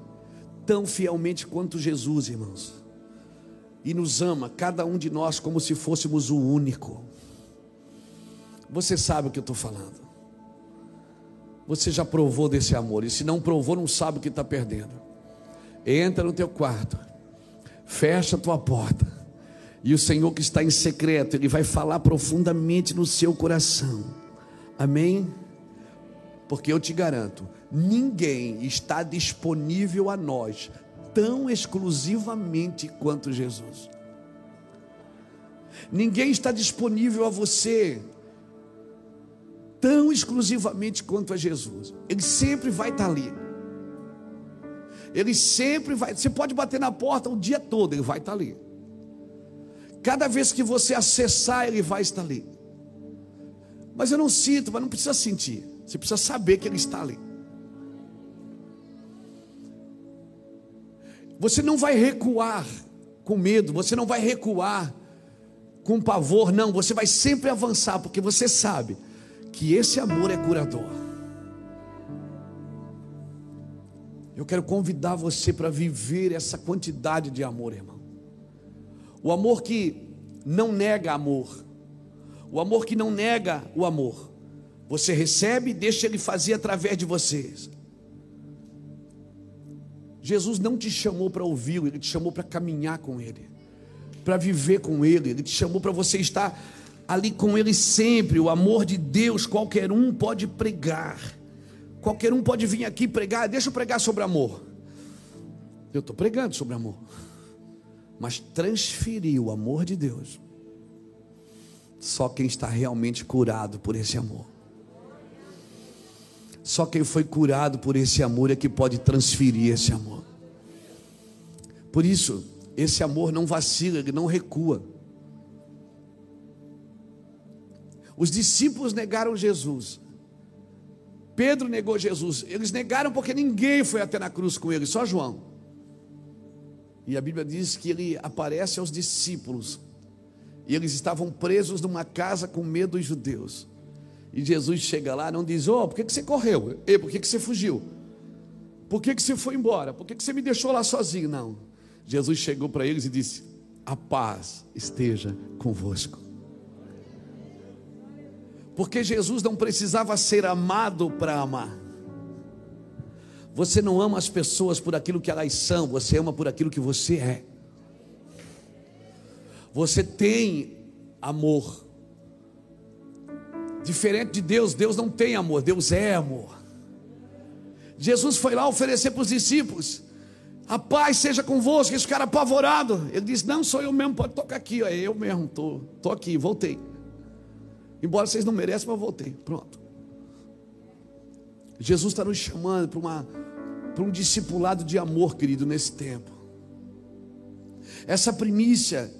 tão fielmente quanto Jesus, irmãos e nos ama, cada um de nós, como se fôssemos o único. Você sabe o que eu estou falando. Você já provou desse amor, e se não provou, não sabe o que está perdendo. Entra no teu quarto, fecha a tua porta, e o Senhor que está em secreto, Ele vai falar profundamente no seu coração. Amém? Porque eu te garanto, ninguém está disponível a nós tão exclusivamente quanto Jesus. Ninguém está disponível a você tão exclusivamente quanto a Jesus. Ele sempre vai estar ali. Ele sempre vai. Você pode bater na porta o dia todo, ele vai estar ali. Cada vez que você acessar, ele vai estar ali. Mas eu não sinto, mas não precisa sentir. Você precisa saber que ele está ali. Você não vai recuar com medo, você não vai recuar com pavor, não, você vai sempre avançar, porque você sabe que esse amor é curador. Eu quero convidar você para viver essa quantidade de amor, irmão. O amor que não nega amor, o amor que não nega o amor. Você recebe e deixa ele fazer através de vocês. Jesus não te chamou para ouvi-lo, ele te chamou para caminhar com ele, para viver com ele, ele te chamou para você estar ali com ele sempre. O amor de Deus, qualquer um pode pregar, qualquer um pode vir aqui pregar. Deixa eu pregar sobre amor. Eu estou pregando sobre amor, mas transferir o amor de Deus, só quem está realmente curado por esse amor. Só quem foi curado por esse amor é que pode transferir esse amor. Por isso, esse amor não vacila, ele não recua. Os discípulos negaram Jesus. Pedro negou Jesus. Eles negaram porque ninguém foi até na cruz com ele, só João. E a Bíblia diz que ele aparece aos discípulos. E eles estavam presos numa casa com medo dos judeus. E Jesus chega lá, não diz: oh, por que, que você correu? E por que, que você fugiu? Por que, que você foi embora? Por que, que você me deixou lá sozinho? Não. Jesus chegou para eles e disse: A paz esteja convosco. Porque Jesus não precisava ser amado para amar. Você não ama as pessoas por aquilo que elas são, você ama por aquilo que você é. Você tem amor. Diferente de Deus, Deus não tem amor, Deus é amor. Jesus foi lá oferecer para os discípulos: a paz seja convosco. Esse cara apavorado, ele disse: Não sou eu mesmo, pode tocar aqui, é eu mesmo, tô, tô aqui, voltei. Embora vocês não mereçam, mas voltei. Pronto. Jesus está nos chamando para um discipulado de amor, querido, nesse tempo. Essa primícia,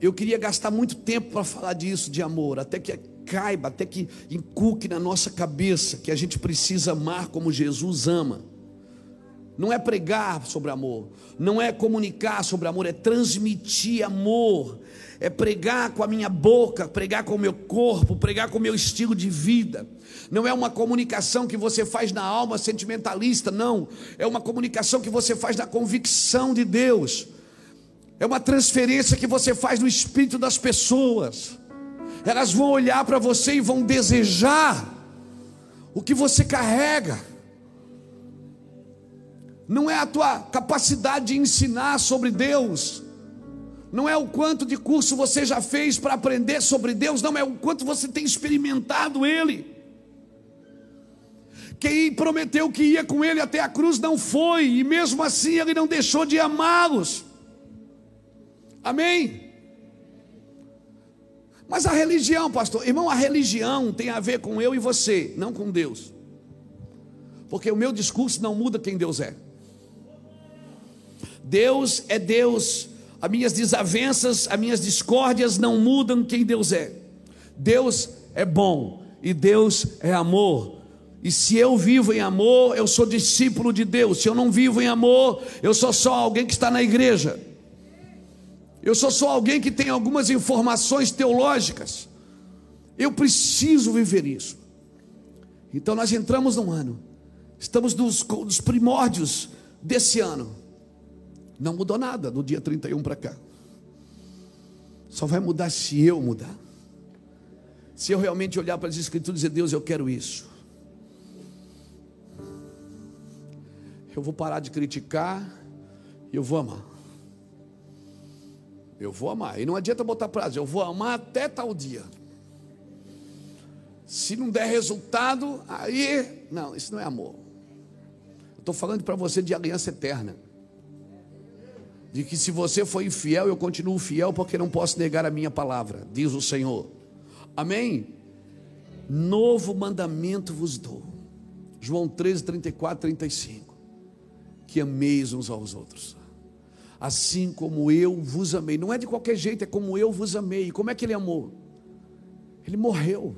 eu queria gastar muito tempo para falar disso, de amor, até que caiba, até que inculque na nossa cabeça que a gente precisa amar como Jesus ama. Não é pregar sobre amor, não é comunicar sobre amor, é transmitir amor, é pregar com a minha boca, pregar com o meu corpo, pregar com o meu estilo de vida. Não é uma comunicação que você faz na alma sentimentalista, não. É uma comunicação que você faz na convicção de Deus. É uma transferência que você faz no espírito das pessoas elas vão olhar para você e vão desejar o que você carrega. Não é a tua capacidade de ensinar sobre Deus, não é o quanto de curso você já fez para aprender sobre Deus, não é o quanto você tem experimentado Ele. Quem prometeu que ia com Ele até a cruz não foi, e mesmo assim Ele não deixou de amá-los. Amém? Mas a religião, pastor, irmão, a religião tem a ver com eu e você, não com Deus. Porque o meu discurso não muda quem Deus é. Deus é Deus. As minhas desavenças, as minhas discórdias não mudam quem Deus é. Deus é bom e Deus é amor. E se eu vivo em amor, eu sou discípulo de Deus. Se eu não vivo em amor, eu sou só alguém que está na igreja. Eu sou só alguém que tem algumas informações teológicas. Eu preciso viver isso. Então nós entramos num ano, estamos nos, nos primórdios desse ano. Não mudou nada do dia 31 para cá. Só vai mudar se eu mudar. Se eu realmente olhar para as Escrituras e dizer, Deus, eu quero isso. Eu vou parar de criticar e eu vou amar. Eu vou amar. E não adianta botar prazo, eu vou amar até tal dia. Se não der resultado, aí. Não, isso não é amor. Estou falando para você de aliança eterna. De que se você for infiel, eu continuo fiel, porque não posso negar a minha palavra, diz o Senhor. Amém? Novo mandamento vos dou. João 13, 34, 35. Que ameis uns aos outros assim como eu vos amei. Não é de qualquer jeito, é como eu vos amei. Como é que ele amou? Ele morreu,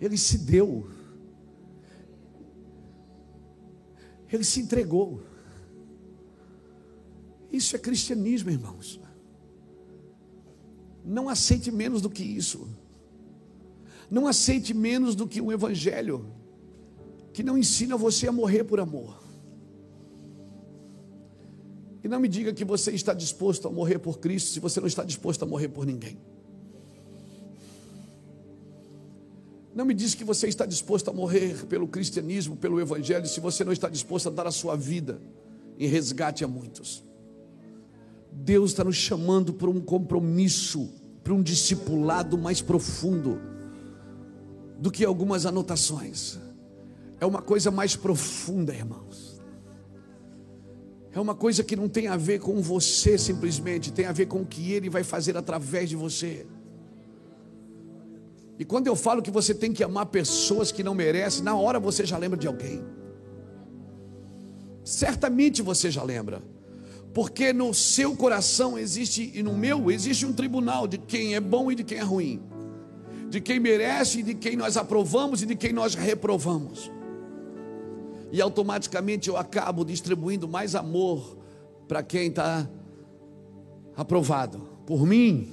ele se deu, ele se entregou. Isso é cristianismo, irmãos. Não aceite menos do que isso. Não aceite menos do que um evangelho que não ensina você a morrer por amor. E não me diga que você está disposto a morrer por Cristo se você não está disposto a morrer por ninguém. Não me diz que você está disposto a morrer pelo cristianismo, pelo evangelho, se você não está disposto a dar a sua vida em resgate a muitos. Deus está nos chamando para um compromisso, para um discipulado mais profundo do que algumas anotações. É uma coisa mais profunda, irmãos. É uma coisa que não tem a ver com você simplesmente, tem a ver com o que Ele vai fazer através de você. E quando eu falo que você tem que amar pessoas que não merecem, na hora você já lembra de alguém. Certamente você já lembra. Porque no seu coração existe, e no meu, existe um tribunal de quem é bom e de quem é ruim. De quem merece e de quem nós aprovamos e de quem nós reprovamos e automaticamente eu acabo distribuindo mais amor para quem está aprovado por mim.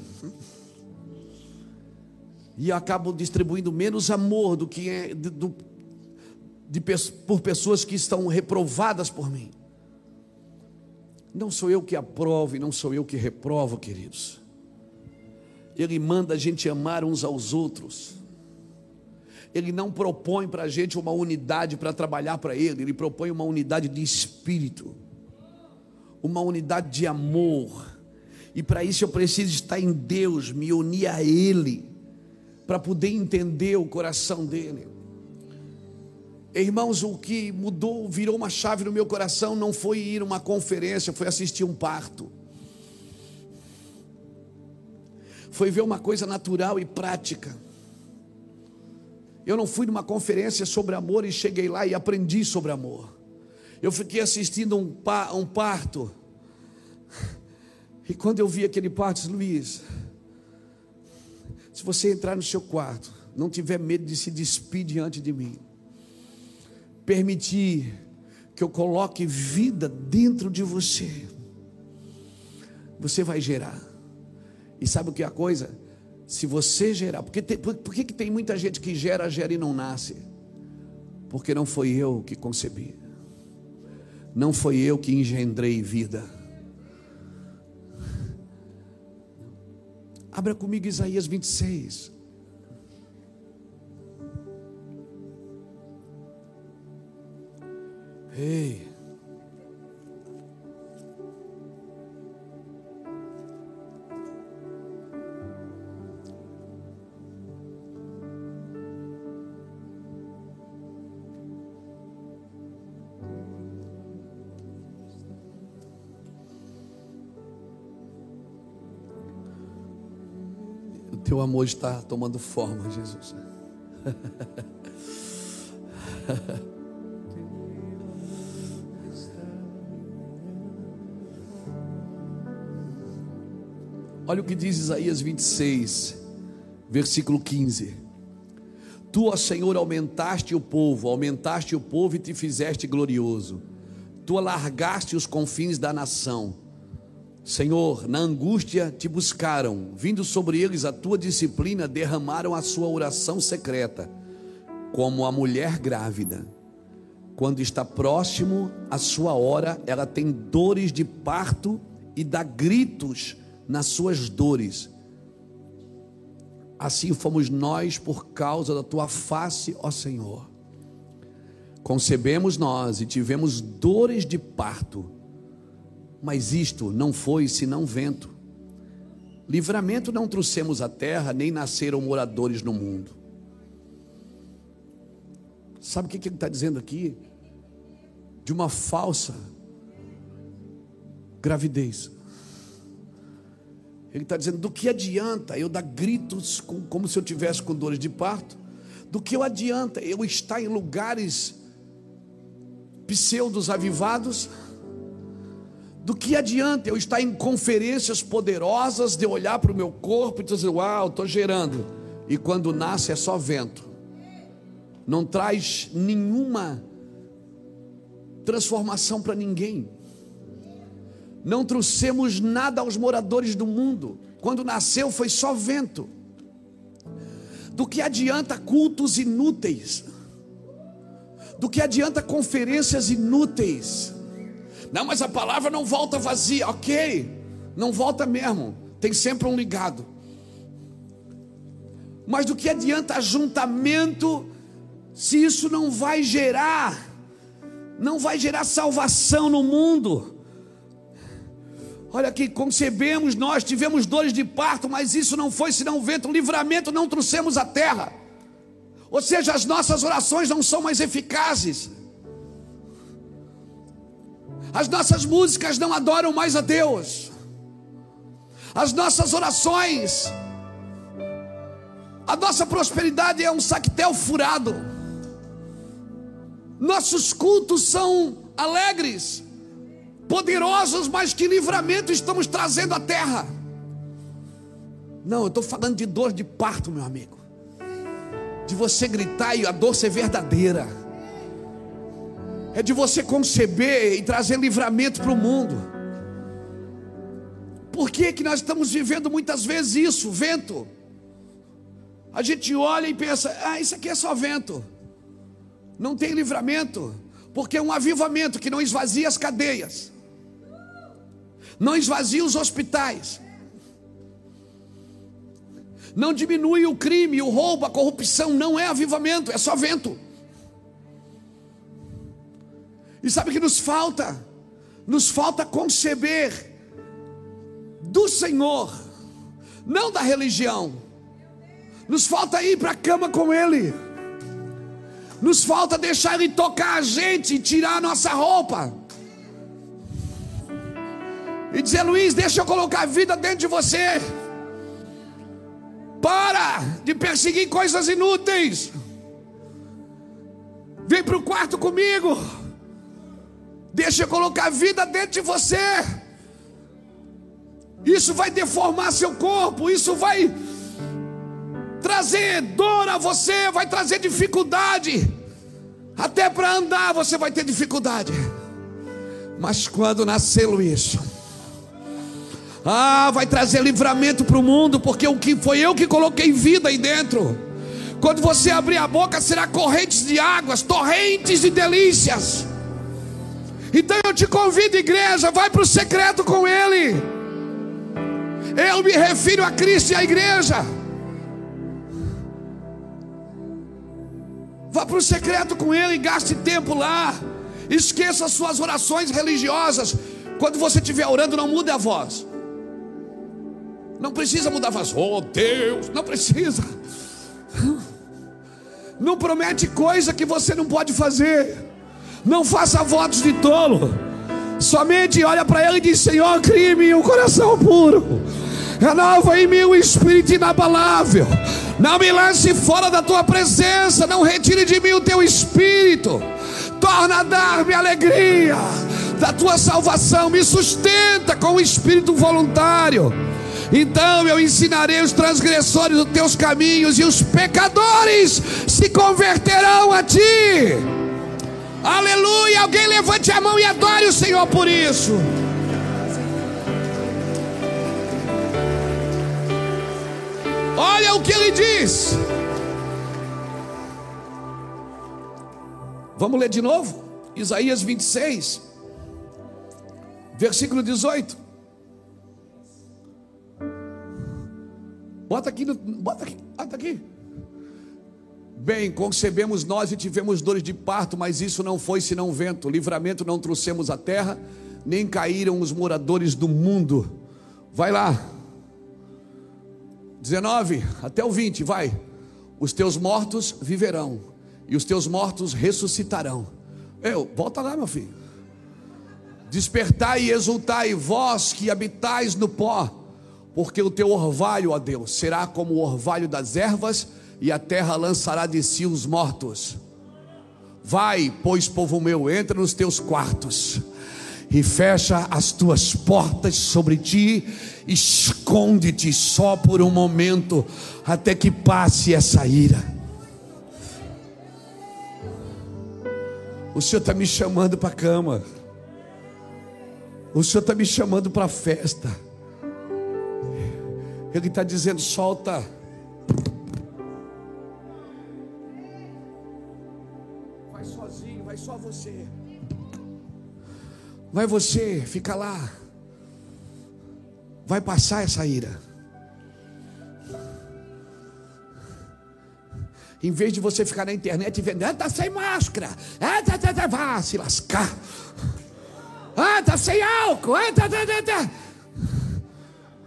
E eu acabo distribuindo menos amor do que é de, do, de, por pessoas que estão reprovadas por mim. Não sou eu que aprovo e não sou eu que reprovo, queridos. Ele manda a gente amar uns aos outros. Ele não propõe para a gente uma unidade para trabalhar para Ele, Ele propõe uma unidade de espírito, uma unidade de amor. E para isso eu preciso estar em Deus, me unir a Ele, para poder entender o coração dEle. Irmãos, o que mudou, virou uma chave no meu coração não foi ir a uma conferência, foi assistir um parto. Foi ver uma coisa natural e prática. Eu não fui numa conferência sobre amor e cheguei lá e aprendi sobre amor. Eu fiquei assistindo um, pa, um parto. E quando eu vi aquele parto, disse, Luiz, se você entrar no seu quarto, não tiver medo de se despir diante de mim, permitir que eu coloque vida dentro de você, você vai gerar. E sabe o que é a coisa? Se você gerar, porque tem, por, por que, que tem muita gente que gera, gera e não nasce? Porque não foi eu que concebi, não foi eu que engendrei vida. Abra comigo Isaías 26. Ei. Amor está tomando forma, Jesus. [laughs] Olha o que diz Isaías 26, versículo 15. Tu, ó Senhor, aumentaste o povo, aumentaste o povo e te fizeste glorioso. Tu alargaste os confins da nação. Senhor, na angústia te buscaram, vindo sobre eles a tua disciplina, derramaram a sua oração secreta, como a mulher grávida. Quando está próximo a sua hora, ela tem dores de parto e dá gritos nas suas dores. Assim fomos nós por causa da tua face, ó Senhor. Concebemos nós e tivemos dores de parto, mas isto não foi senão vento. Livramento não trouxemos à terra, nem nasceram moradores no mundo. Sabe o que ele está dizendo aqui? De uma falsa gravidez. Ele está dizendo: do que adianta eu dar gritos com, como se eu tivesse com dores de parto? Do que adianta eu estar em lugares pseudos avivados? Do que adianta eu estar em conferências poderosas de olhar para o meu corpo e dizer: Uau, estou gerando, e quando nasce é só vento, não traz nenhuma transformação para ninguém não trouxemos nada aos moradores do mundo. Quando nasceu foi só vento. Do que adianta cultos inúteis? Do que adianta conferências inúteis? Não, mas a palavra não volta vazia, ok? Não volta mesmo, tem sempre um ligado. Mas do que adianta ajuntamento se isso não vai gerar, não vai gerar salvação no mundo? Olha aqui, concebemos nós, tivemos dores de parto, mas isso não foi senão vento, livramento não trouxemos à terra. Ou seja, as nossas orações não são mais eficazes. As nossas músicas não adoram mais a Deus. As nossas orações, a nossa prosperidade é um saquetel furado. Nossos cultos são alegres, poderosos, mas que livramento estamos trazendo à terra. Não, eu estou falando de dor de parto, meu amigo. De você gritar e a dor ser verdadeira. É de você conceber e trazer livramento para o mundo. Por que, que nós estamos vivendo muitas vezes isso? Vento. A gente olha e pensa: ah, isso aqui é só vento. Não tem livramento. Porque é um avivamento que não esvazia as cadeias não esvazia os hospitais, não diminui o crime, o roubo, a corrupção, não é avivamento, é só vento. E sabe o que nos falta? Nos falta conceber do Senhor, não da religião. Nos falta ir para a cama com Ele. Nos falta deixar Ele tocar a gente e tirar a nossa roupa e dizer: Luiz, deixa eu colocar a vida dentro de você. Para de perseguir coisas inúteis. Vem para o quarto comigo. Deixa eu colocar vida dentro de você. Isso vai deformar seu corpo. Isso vai trazer dor a você. Vai trazer dificuldade. Até para andar você vai ter dificuldade. Mas quando nasceu isso ah, vai trazer livramento para o mundo, porque o que foi eu que coloquei vida aí dentro. Quando você abrir a boca, será correntes de águas, torrentes de delícias. Então eu te convido, igreja, vai para o secreto com Ele. Eu me refiro a Cristo e à igreja. Vá para o secreto com Ele gaste tempo lá. Esqueça as suas orações religiosas. Quando você estiver orando, não mude a voz. Não precisa mudar a voz. Oh Deus, não precisa. Não promete coisa que você não pode fazer. Não faça votos de tolo. Somente olha para ele e diz: Senhor, crime um coração puro. Renova em mim o espírito inabalável. Não me lance fora da tua presença. Não retire de mim o teu espírito. Torna a dar-me alegria da tua salvação. Me sustenta com o espírito voluntário. Então eu ensinarei os transgressores os teus caminhos e os pecadores se converterão a ti. Aleluia! Alguém levante a mão e adore o Senhor por isso. Olha o que ele diz. Vamos ler de novo? Isaías 26, versículo 18. Bota aqui, bota aqui, bota aqui. Bem, concebemos nós e tivemos dores de parto, mas isso não foi senão vento. Livramento não trouxemos à terra, nem caíram os moradores do mundo. Vai lá. 19 até o 20, vai. Os teus mortos viverão, e os teus mortos ressuscitarão. Eu, volta lá, meu filho. Despertai e exultai, vós que habitais no pó, porque o teu orvalho, ó Deus, será como o orvalho das ervas e a terra lançará de si os mortos. Vai, pois, povo meu, entra nos teus quartos e fecha as tuas portas sobre ti, esconde-te só por um momento, até que passe essa ira. O Senhor está me chamando para a cama, o Senhor está me chamando para a festa, Ele está dizendo: solta só você. Vai você, fica lá. Vai passar essa ira. Em vez de você ficar na internet vendo, ah, tá sem máscara, ah, tá, tá, tá, vá se lascar. Ah, tá sem álcool, ah, tá, tá, tá, tá.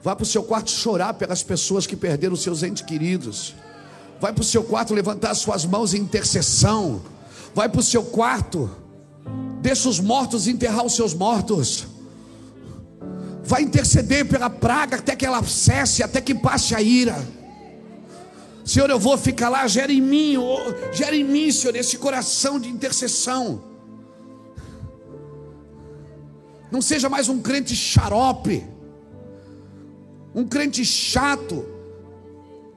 Vá para o seu quarto chorar pelas pessoas que perderam seus entes queridos. Vai para o seu quarto levantar suas mãos em intercessão vai para o seu quarto, deixa os mortos enterrar os seus mortos, vai interceder pela praga até que ela cesse, até que passe a ira. Senhor, eu vou ficar lá, gera em mim, gera em mim, Senhor, esse coração de intercessão. Não seja mais um crente xarope, um crente chato,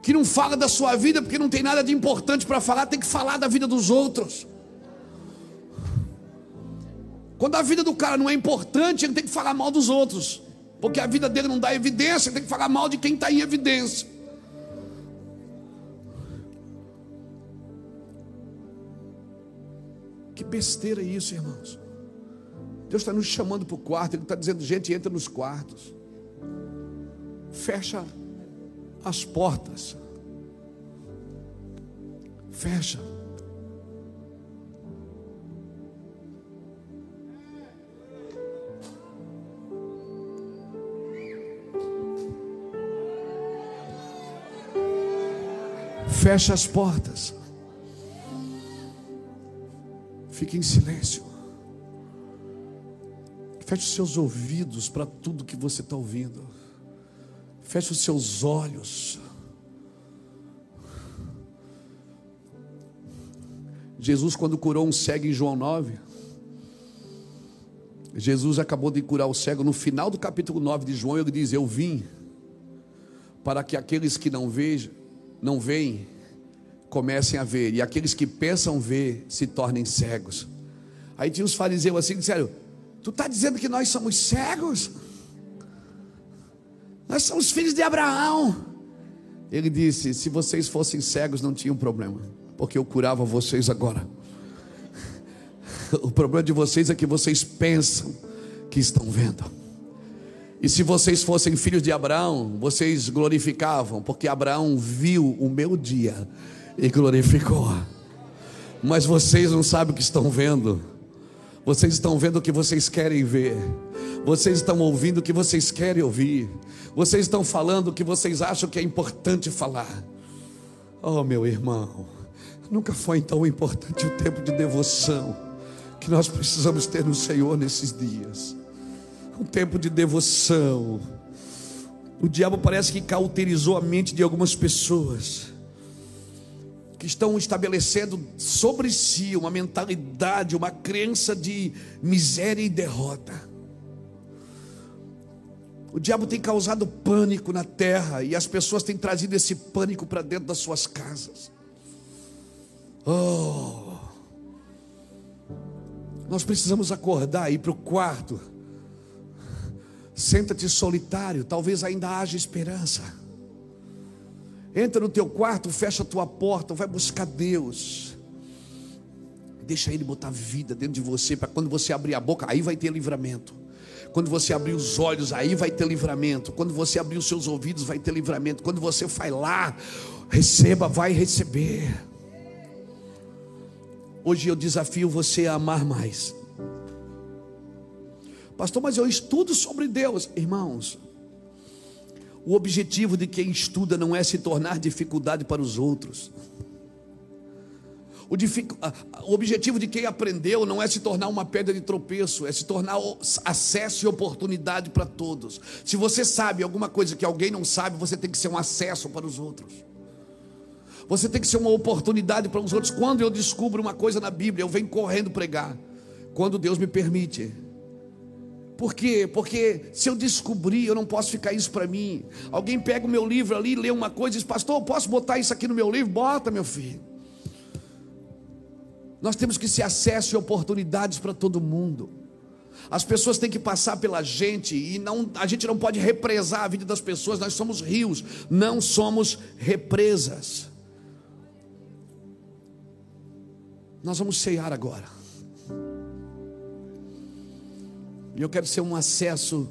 que não fala da sua vida porque não tem nada de importante para falar, tem que falar da vida dos outros. Quando a vida do cara não é importante, ele tem que falar mal dos outros. Porque a vida dele não dá evidência, ele tem que falar mal de quem está em evidência. Que besteira é isso, irmãos. Deus está nos chamando para o quarto, Ele está dizendo, gente, entra nos quartos. Fecha as portas. Fecha. Feche as portas. Fique em silêncio. Feche os seus ouvidos para tudo que você está ouvindo. Feche os seus olhos. Jesus, quando curou um cego em João 9, Jesus acabou de curar o cego. No final do capítulo 9 de João, ele diz: Eu vim para que aqueles que não vejam, não veem, comecem a ver, e aqueles que pensam ver se tornem cegos. Aí tinha os fariseus assim, disseram: Tu está dizendo que nós somos cegos? Nós somos filhos de Abraão. Ele disse: Se vocês fossem cegos, não tinham problema, porque eu curava vocês agora. [laughs] O problema de vocês é que vocês pensam que estão vendo. E se vocês fossem filhos de Abraão, vocês glorificavam, porque Abraão viu o meu dia e glorificou. Mas vocês não sabem o que estão vendo. Vocês estão vendo o que vocês querem ver. Vocês estão ouvindo o que vocês querem ouvir. Vocês estão falando o que vocês acham que é importante falar. Oh, meu irmão, nunca foi tão importante o tempo de devoção que nós precisamos ter no Senhor nesses dias um tempo de devoção, O diabo parece que cauterizou a mente de algumas pessoas que estão estabelecendo sobre si uma mentalidade, uma crença de miséria e derrota. O diabo tem causado pânico na terra e as pessoas têm trazido esse pânico para dentro das suas casas. Oh, nós precisamos acordar e ir para o quarto. Senta-te solitário, talvez ainda haja esperança. Entra no teu quarto, fecha a tua porta, vai buscar Deus. Deixa Ele botar vida dentro de você, para quando você abrir a boca, aí vai ter livramento. Quando você abrir os olhos, aí vai ter livramento. Quando você abrir os seus ouvidos, vai ter livramento. Quando você falar, receba, vai receber. Hoje eu desafio você a amar mais. Pastor, mas eu estudo sobre Deus. Irmãos, o objetivo de quem estuda não é se tornar dificuldade para os outros. O, o, objetivo de quem aprendeu não é se tornar uma pedra de tropeço, é se tornar acesso e oportunidade para todos. Se você sabe alguma coisa que alguém não sabe, você tem que ser um acesso para os outros. Você tem que ser uma oportunidade para os outros. Quando eu descubro uma coisa na Bíblia, eu venho correndo pregar. Quando Deus me permite. Por quê? Porque se eu descobrir, eu não posso ficar isso para mim. Alguém pega o meu livro ali, lê uma coisa e diz: Pastor, eu posso botar isso aqui no meu livro? Bota, meu filho. Nós temos que ser acesso e oportunidades para todo mundo. As pessoas têm que passar pela gente e não, a gente não pode represar a vida das pessoas. Nós somos rios, não somos represas. Nós vamos ceiar agora. E eu quero ser um acesso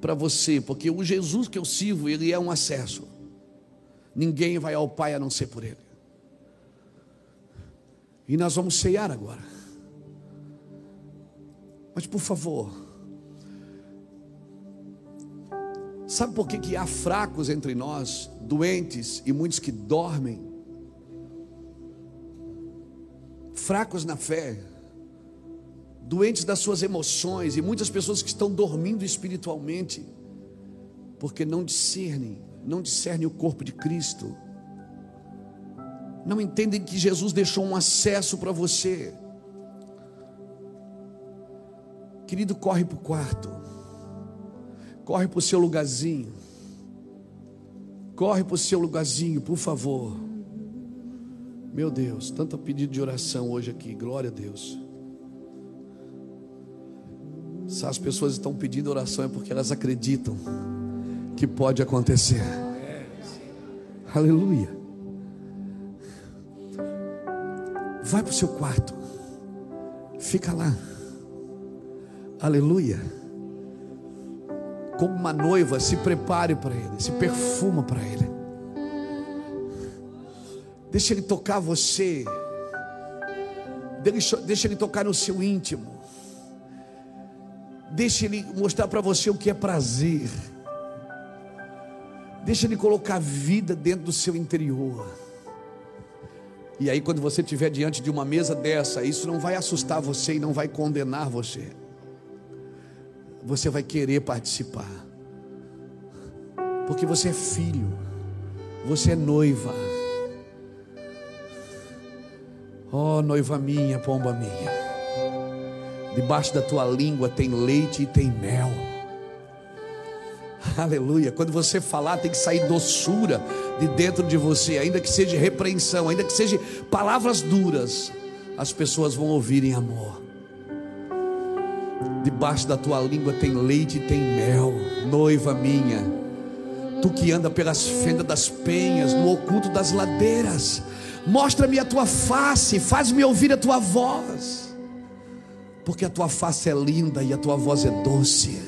para você, porque o Jesus que eu sirvo, ele é um acesso. Ninguém vai ao Pai a não ser por ele. E nós vamos ceiar agora. Mas por favor, sabe por que, que há fracos entre nós, doentes e muitos que dormem? Fracos na fé, doentes das suas emoções e muitas pessoas que estão dormindo espiritualmente, porque não discernem, não discernem o corpo de Cristo não entendem que Jesus deixou um acesso para você. Querido, corre para o quarto, corre para o seu lugarzinho, corre para o seu lugarzinho, por favor. Meu Deus, tanto pedido de oração hoje aqui, glória a Deus. Se as pessoas estão pedindo oração é porque elas acreditam que pode acontecer. Aleluia. Vai para o seu quarto. Fica lá. Aleluia. Como uma noiva, se prepare para Ele, se perfuma para Ele. Deixa Ele tocar você. Deixa Ele tocar no seu íntimo. Deixa Ele mostrar para você o que é prazer. Deixa Ele colocar vida dentro do seu interior. E aí, quando você estiver diante de uma mesa dessa, isso não vai assustar você e não vai condenar você. Você vai querer participar, porque você é filho, você é noiva. Oh, noiva minha, pomba minha, debaixo da tua língua tem leite e tem mel. Aleluia. Quando você falar, tem que sair doçura de dentro de você, ainda que seja repreensão, ainda que seja palavras duras, as pessoas vão ouvir em amor. Debaixo da tua língua tem leite e tem mel, noiva minha. Tu que anda pelas fendas das penhas, no oculto das ladeiras, mostra-me a tua face, faz-me ouvir a tua voz, porque a tua face é linda e a tua voz é doce.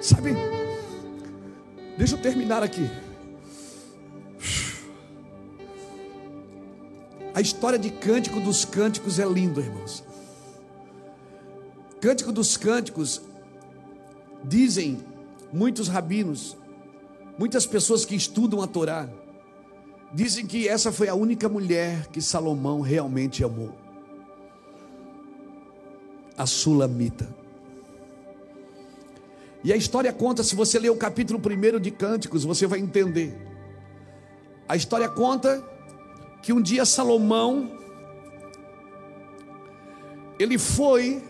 Sabe? Deixa eu terminar aqui. A história de Cântico dos Cânticos é linda, irmãos. Cântico dos Cânticos, dizem muitos rabinos, muitas pessoas que estudam a Torá, dizem que essa foi a única mulher que Salomão realmente amou. a Sulamita. E a história conta, se você ler o capítulo 1 de Cânticos, você vai entender. A história conta que um dia Salomão ele foi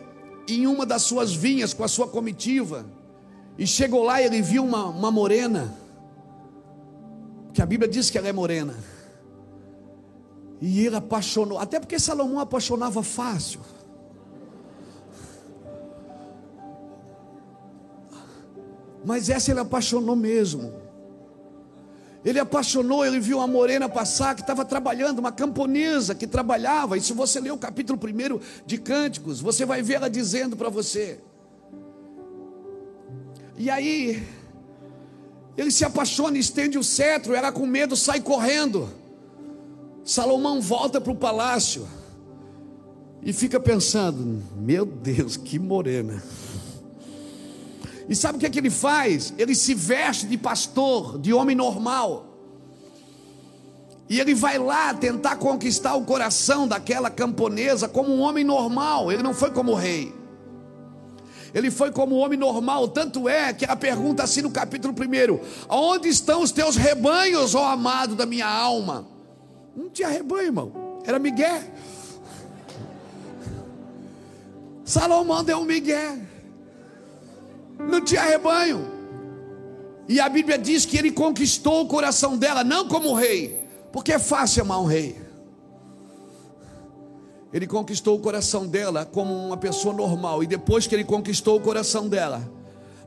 em uma das suas vinhas com a sua comitiva e chegou lá e ele viu uma, uma morena, a Bíblia diz que ela é morena. E ele apaixonou, até porque Salomão apaixonava fácil. Mas essa ele apaixonou mesmo. Ele apaixonou, ele viu uma morena passar que estava trabalhando, uma camponesa que trabalhava. E se você ler o capítulo 1 de Cânticos, você vai ver ela dizendo para você. E aí, ele se apaixona, estende o cetro, ela com medo sai correndo. Salomão volta para o palácio e fica pensando: meu Deus, que morena. E sabe o que, é que ele faz? Ele se veste de pastor, de homem normal. E ele vai lá tentar conquistar o coração daquela camponesa como um homem normal. Ele não foi como rei. Ele foi como um homem normal. Tanto é que a pergunta assim no capítulo 1: Onde estão os teus rebanhos, ó amado da minha alma? Não tinha rebanho, irmão. Era Miguel. Salomão deu um Miguel não tinha rebanho. E a Bíblia diz que ele conquistou o coração dela, não como rei, porque é fácil amar um rei. Ele conquistou o coração dela como uma pessoa normal, e depois que ele conquistou o coração dela,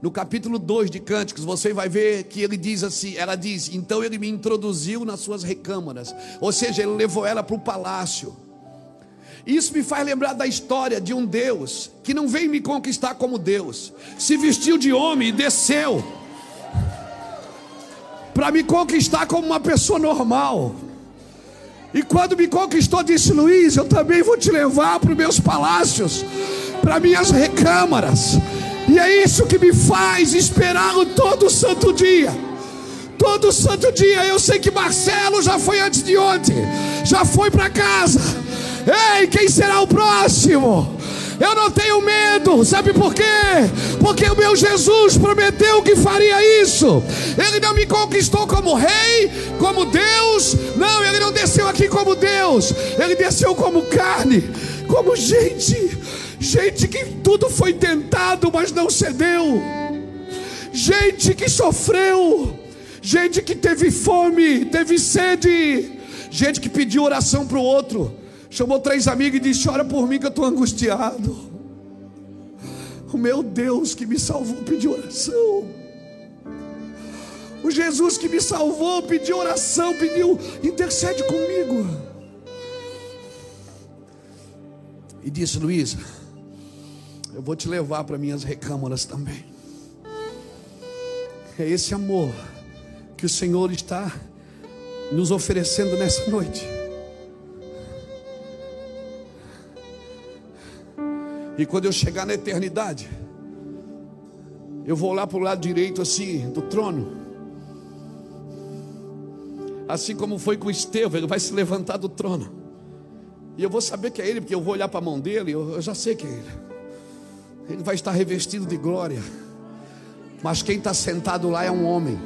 no capítulo 2 de Cânticos, você vai ver que ele diz assim: ela diz, então ele me introduziu nas suas recâmaras, ou seja, ele levou ela para o palácio. Isso me faz lembrar da história de um Deus que não veio me conquistar como Deus, se vestiu de homem e desceu para me conquistar como uma pessoa normal. E quando me conquistou, disse Luiz: Eu também vou te levar para os meus palácios, para minhas recâmaras. E é isso que me faz esperar todo santo dia. Todo santo dia. Eu sei que Marcelo já foi antes de ontem, já foi para casa Ei, quem será o próximo? Eu não tenho medo, sabe por quê? Porque o meu Jesus prometeu que faria isso. Ele não me conquistou como rei, como Deus. Não, ele não desceu aqui como Deus. Ele desceu como carne, como gente. Gente que tudo foi tentado, mas não cedeu. Gente que sofreu. Gente que teve fome, teve sede. Gente que pediu oração para o outro chamou três amigos e disse: Ora por mim que eu estou angustiado. O meu Deus que me salvou pediu oração. O Jesus que me salvou pediu oração, pediu, intercede comigo. E disse: Luísa, eu vou te levar para minhas recâmaras também. É esse amor que o Senhor está nos oferecendo nessa noite. E quando eu chegar na eternidade, eu vou lá para o lado direito assim do trono. Assim como foi com Estevão, ele vai se levantar do trono. E eu vou saber que é ele, porque eu vou olhar para a mão dele, eu, já sei que é ele. Ele vai estar revestido de glória. Mas quem está sentado lá é um homem.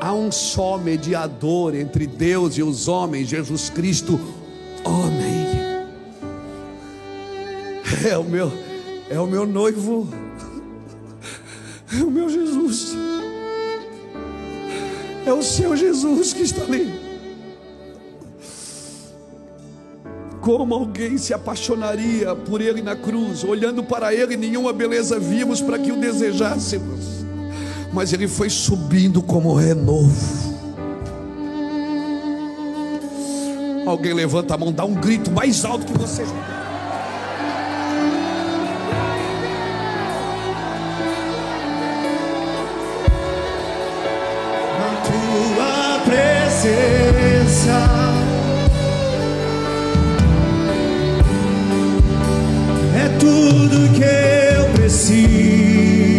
Há um só mediador entre Deus e os homens, Jesus Cristo, homem é o meu, é o meu noivo, é o meu Jesus, é o seu Jesus que está ali. Como alguém se apaixonaria por ele na cruz, olhando para ele, nenhuma beleza vimos para que o desejássemos, mas ele foi subindo como renovo. Alguém levanta a mão, dá um grito mais alto que você presença. É tudo que eu preciso.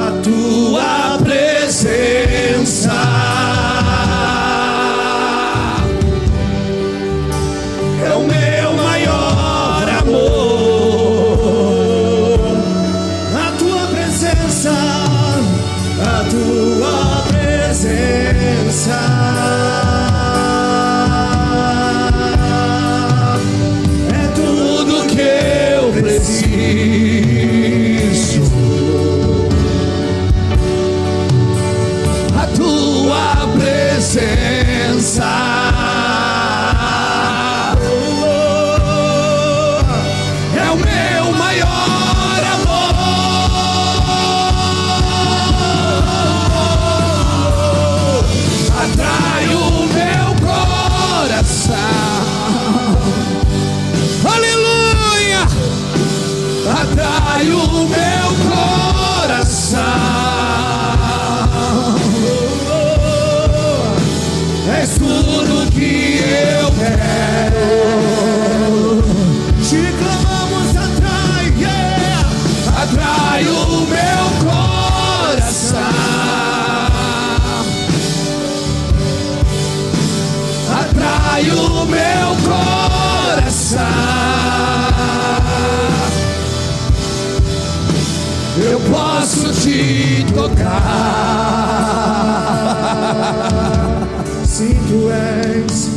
A tua presença. Atrai o meu coração. Atrai o meu coração. Eu posso te tocar. Sim, tu és,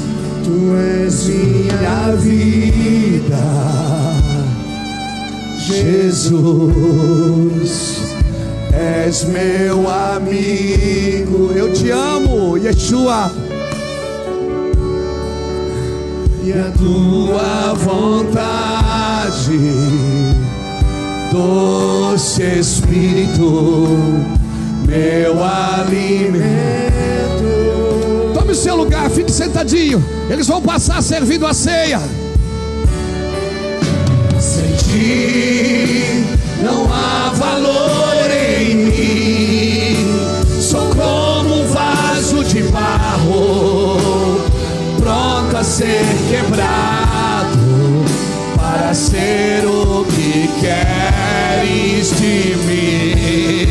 tu és minha vida. Jesus, és meu amigo. Eu te amo, Yeshua. E a tua vontade, doce Espírito, meu alimento. Tome o seu lugar, fique sentadinho. Eles vão passar servindo a ceia. Ti não há valor em mim. Sou como um vaso de barro, pronto a ser quebrado para ser o que queres de mim.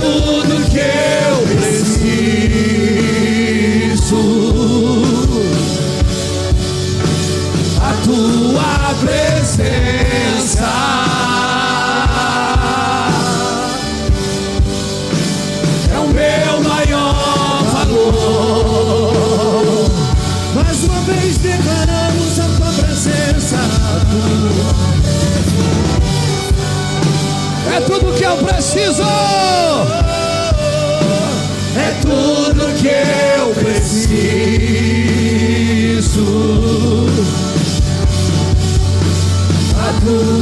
Tudo que eu preciso. A tua presença é o meu maior valor. Mais uma vez declaramos a tua presença. É tudo que eu preciso. Tudo que eu preciso. A tua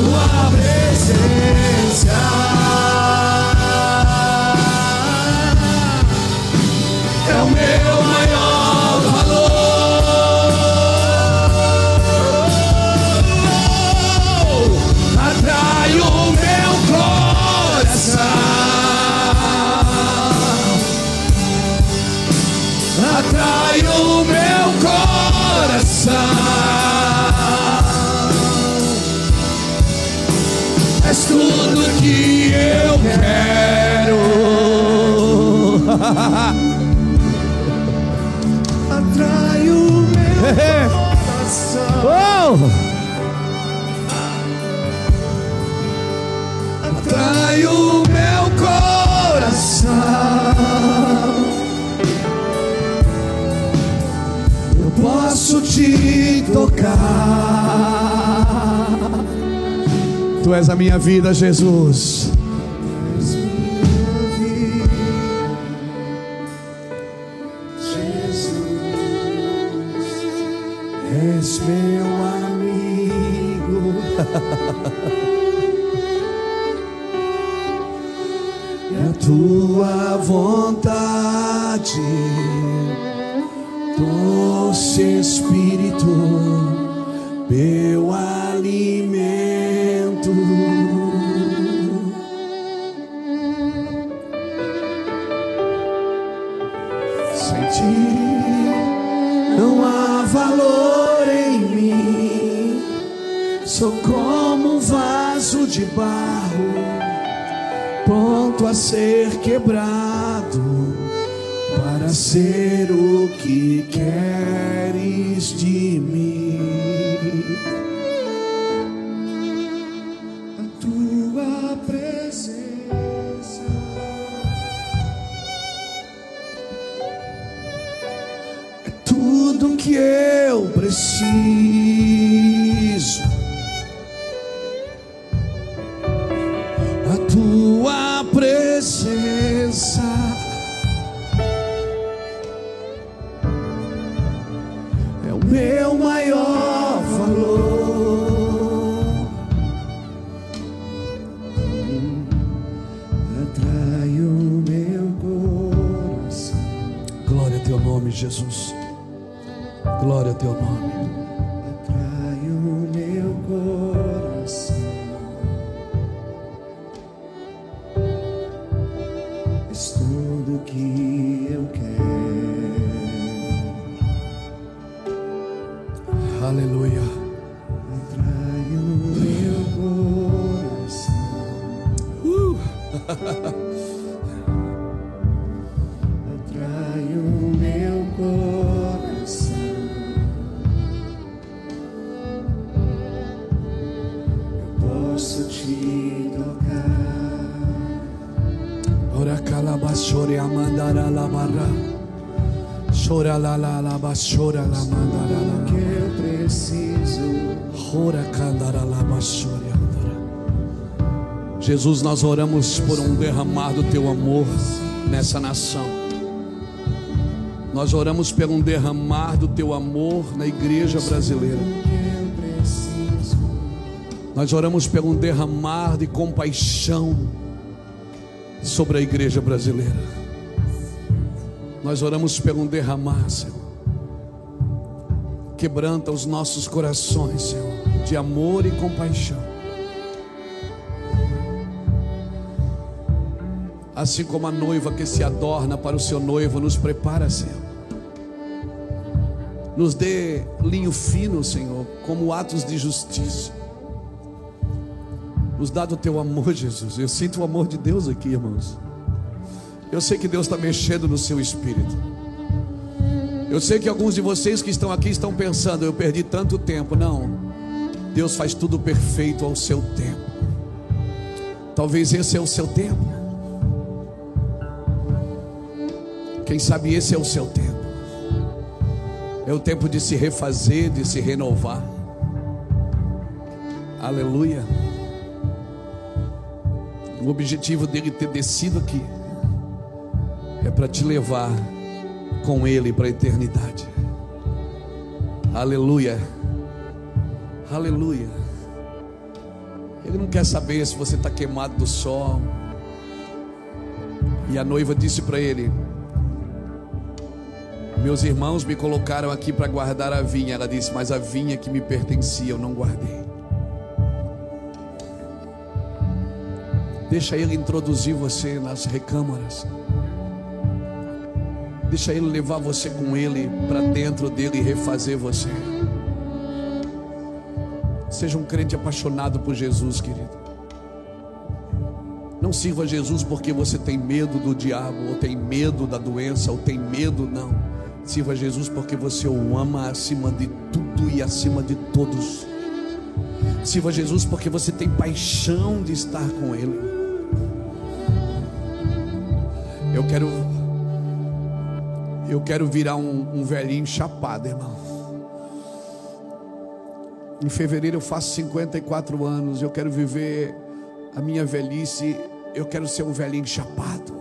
Tu és a minha vida, Jesus. És meu amigo. E [laughs] a tua vontade, doce Espírito, meu alimento. De barro, pronto a ser quebrado, para ser o que queres de mim. A tua presença. É tudo que eu preciso. Jesus, nós oramos por um derramar do teu amor nessa nação. Nós oramos por um derramar do teu amor na igreja brasileira. Nós oramos por um derramar de compaixão sobre a igreja brasileira. Nós oramos por um derramar, Senhor. Quebranta os nossos corações, Senhor, de amor e compaixão. Assim como a noiva que se adorna para o seu noivo nos prepara, Senhor. Nos dê linho fino, Senhor, como atos de justiça. Nos dá do teu amor, Jesus. Eu sinto o amor de Deus aqui, irmãos. Eu sei que Deus está mexendo no seu espírito. Eu sei que alguns de vocês que estão aqui estão pensando, eu perdi tanto tempo. Não. Deus faz tudo perfeito ao seu tempo. Talvez esse é o seu tempo. Quem sabe esse é o seu tempo. É o tempo de se refazer, de se renovar. Aleluia. O objetivo dele ter descido aqui é para te levar com ele para a eternidade. Aleluia. Aleluia. Ele não quer saber se você está queimado do sol. E a noiva disse para ele: Meus irmãos me colocaram aqui para guardar a vinha. Ela disse: Mas a vinha que me pertencia eu não guardei. Deixa ele introduzir você nas recâmaras. Deixa ele levar você com ele para dentro dele e refazer você. Seja um crente apaixonado por Jesus, querido. Não sirva Jesus porque você tem medo do diabo, ou tem medo da doença, ou tem medo, não. Sirva Jesus porque você o ama acima de tudo e acima de todos. Sirva Jesus porque você tem paixão de estar com Ele. Eu quero, eu quero virar um, um velhinho chapado, irmão. Em fevereiro eu faço 54 anos. Eu quero viver a minha velhice. Eu quero ser um velhinho chapado.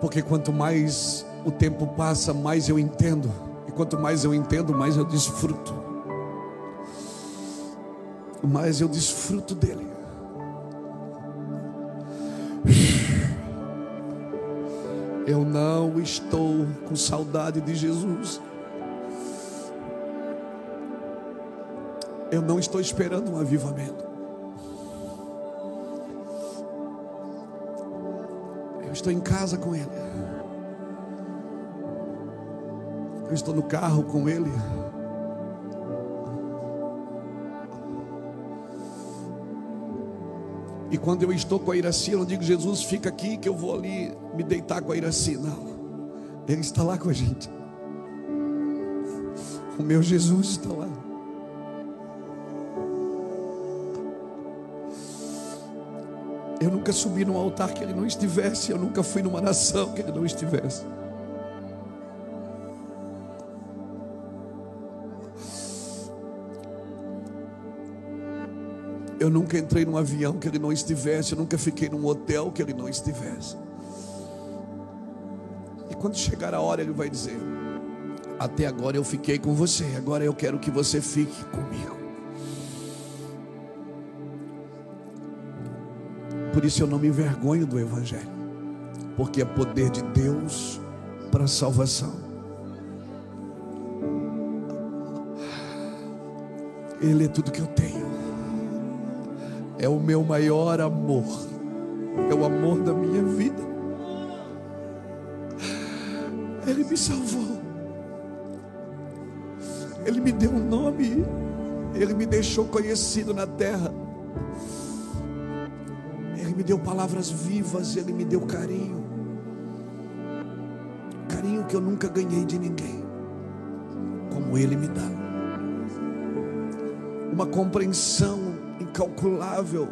Porque quanto mais o tempo passa, mais eu entendo. E quanto mais eu entendo, mais eu desfruto. Mais eu desfruto dele. Eu não estou com saudade de Jesus. Eu não estou esperando um avivamento. Eu estou em casa com Ele. Eu estou no carro com Ele. E quando eu estou com a Iraci, eu não digo, Jesus, fica aqui que eu vou ali me deitar com a Iraci. Não. Ele está lá com a gente. O meu Jesus está lá. Eu nunca subi num altar que ele não estivesse. Eu nunca fui numa nação que ele não estivesse. Eu nunca entrei num avião que ele não estivesse. Eu nunca fiquei num hotel que ele não estivesse. E quando chegar a hora, ele vai dizer: Até agora eu fiquei com você. Agora eu quero que você fique comigo. Por isso eu não me envergonho do Evangelho, porque é poder de Deus para a salvação. Ele é tudo que eu tenho. É o meu maior amor. É o amor da minha vida. Ele me salvou. Ele me deu um nome. Ele me deixou conhecido na terra. Ele me deu palavras vivas. Ele me deu carinho. Carinho que eu nunca ganhei de ninguém. Como Ele me dá. Uma compreensão incalculável.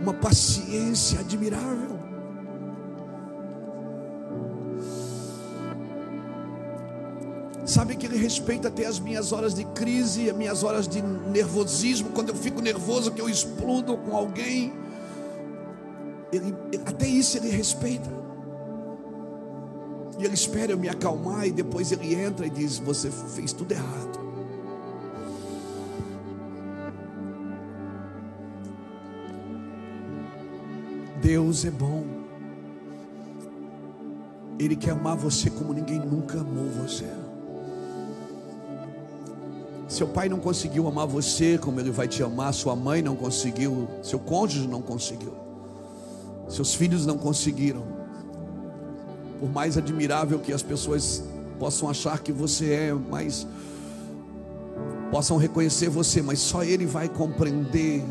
Uma paciência admirável. Sabe que Ele respeita até as minhas horas de crise, as minhas horas de nervosismo, quando eu fico nervoso, que eu explodo com alguém. Ele, até isso Ele respeita. E Ele espera eu me acalmar e depois Ele entra e diz: Você fez tudo errado. Deus é bom. Ele quer amar você como ninguém nunca amou você. Seu pai não conseguiu amar você como ele vai te amar, sua mãe não conseguiu, seu cônjuge não conseguiu, seus filhos não conseguiram. Por mais admirável que as pessoas possam achar que você é, mas possam reconhecer você, mas só ele vai compreender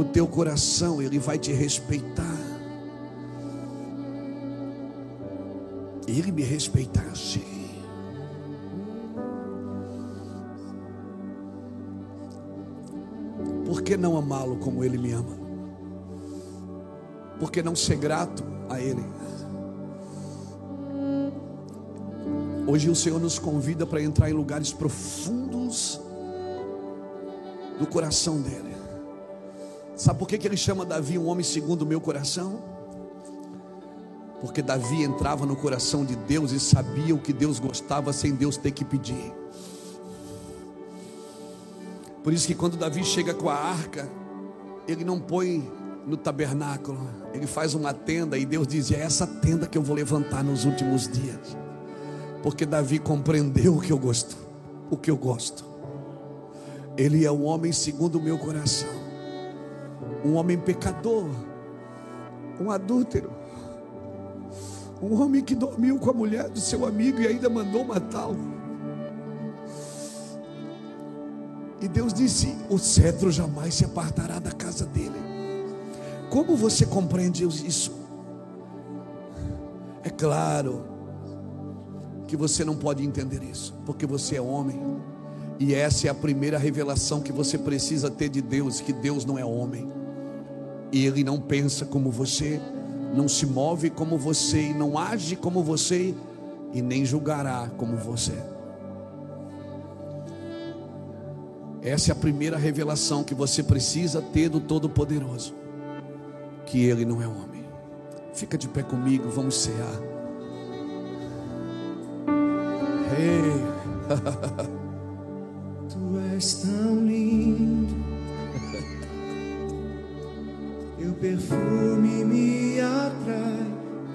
o teu coração, ele vai te respeitar. Ele me respeitar assim. Por que não amá-lo como ele me ama? Por que não ser grato a ele? Hoje o Senhor nos convida para entrar em lugares profundos do coração dele. Sabe por que, que ele chama Davi um homem segundo o meu coração? Porque Davi entrava no coração de Deus e sabia o que Deus gostava sem Deus ter que pedir. Por isso que quando Davi chega com a arca, ele não põe no tabernáculo, ele faz uma tenda e Deus diz: É essa tenda que eu vou levantar nos últimos dias. Porque Davi compreendeu o que eu gosto, o que eu gosto. Ele é um homem segundo o meu coração, um homem pecador, um adúltero, um homem que dormiu com a mulher do seu amigo e ainda mandou matá-lo. E Deus disse: O cetro jamais se apartará da casa dele. Como você compreende isso? É claro que você não pode entender isso, porque você é homem. E essa é a primeira revelação que você precisa ter de Deus, que Deus não é homem. E ele não pensa como você, não se move como você e não age como você e nem julgará como você. Essa é a primeira revelação que você precisa ter do Todo-Poderoso: que Ele não é homem. Fica de pé comigo, vamos cear. Hey. [laughs] tu és perfume me atrai.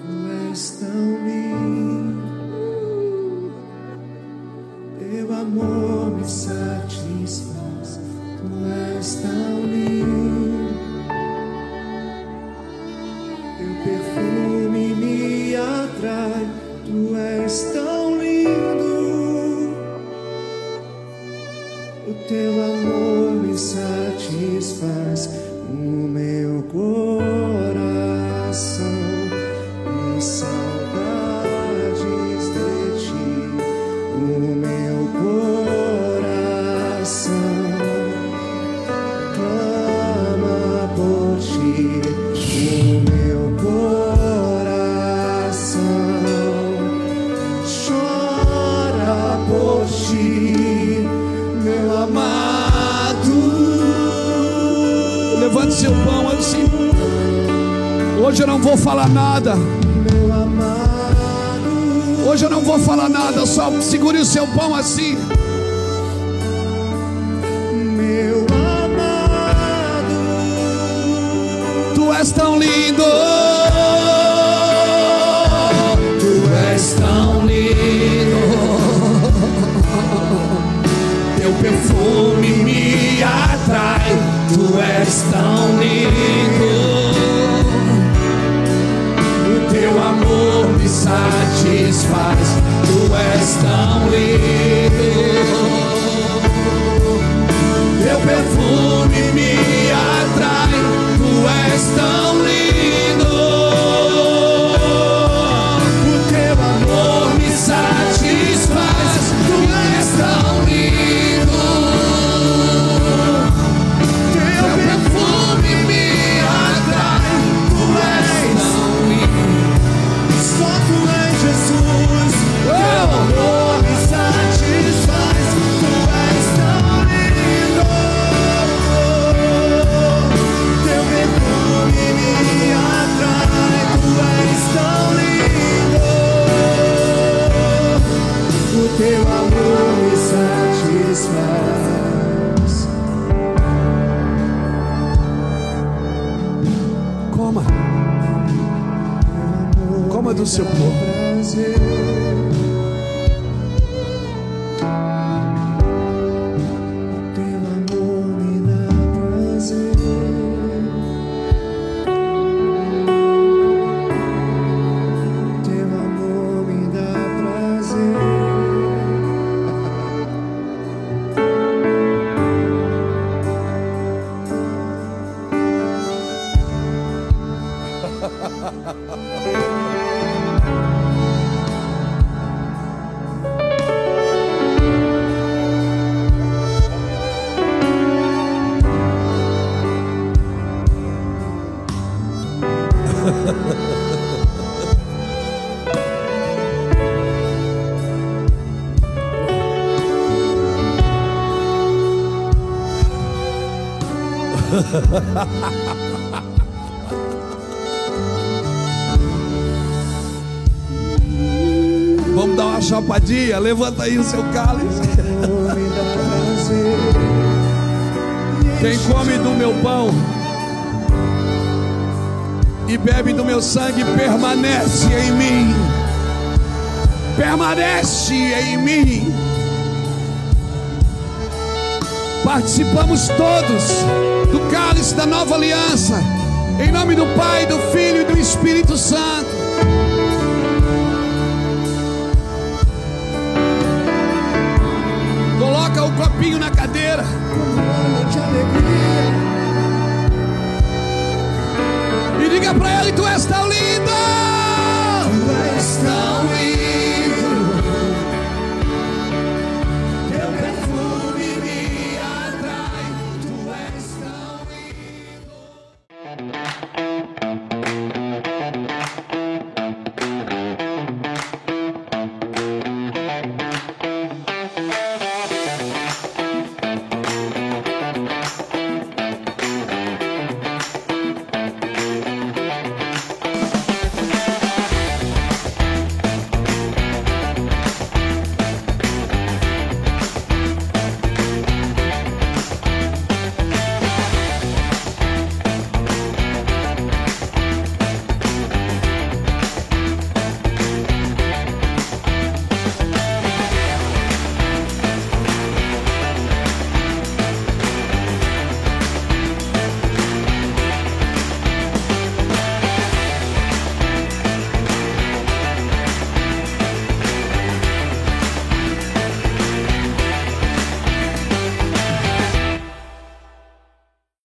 Tu és tão seu pão assim. Seu corpo. [laughs] Vamos dar uma chapadinha. Levanta aí o seu cálice. [laughs] Quem come do meu pão e bebe do meu sangue permanece em mim. Permanece em mim. Participamos todos do cálice da nova aliança. Em nome do Pai, do Filho e do Espírito Santo. Coloca o copinho na cadeira. E diga pra ele: Tu és tão linda.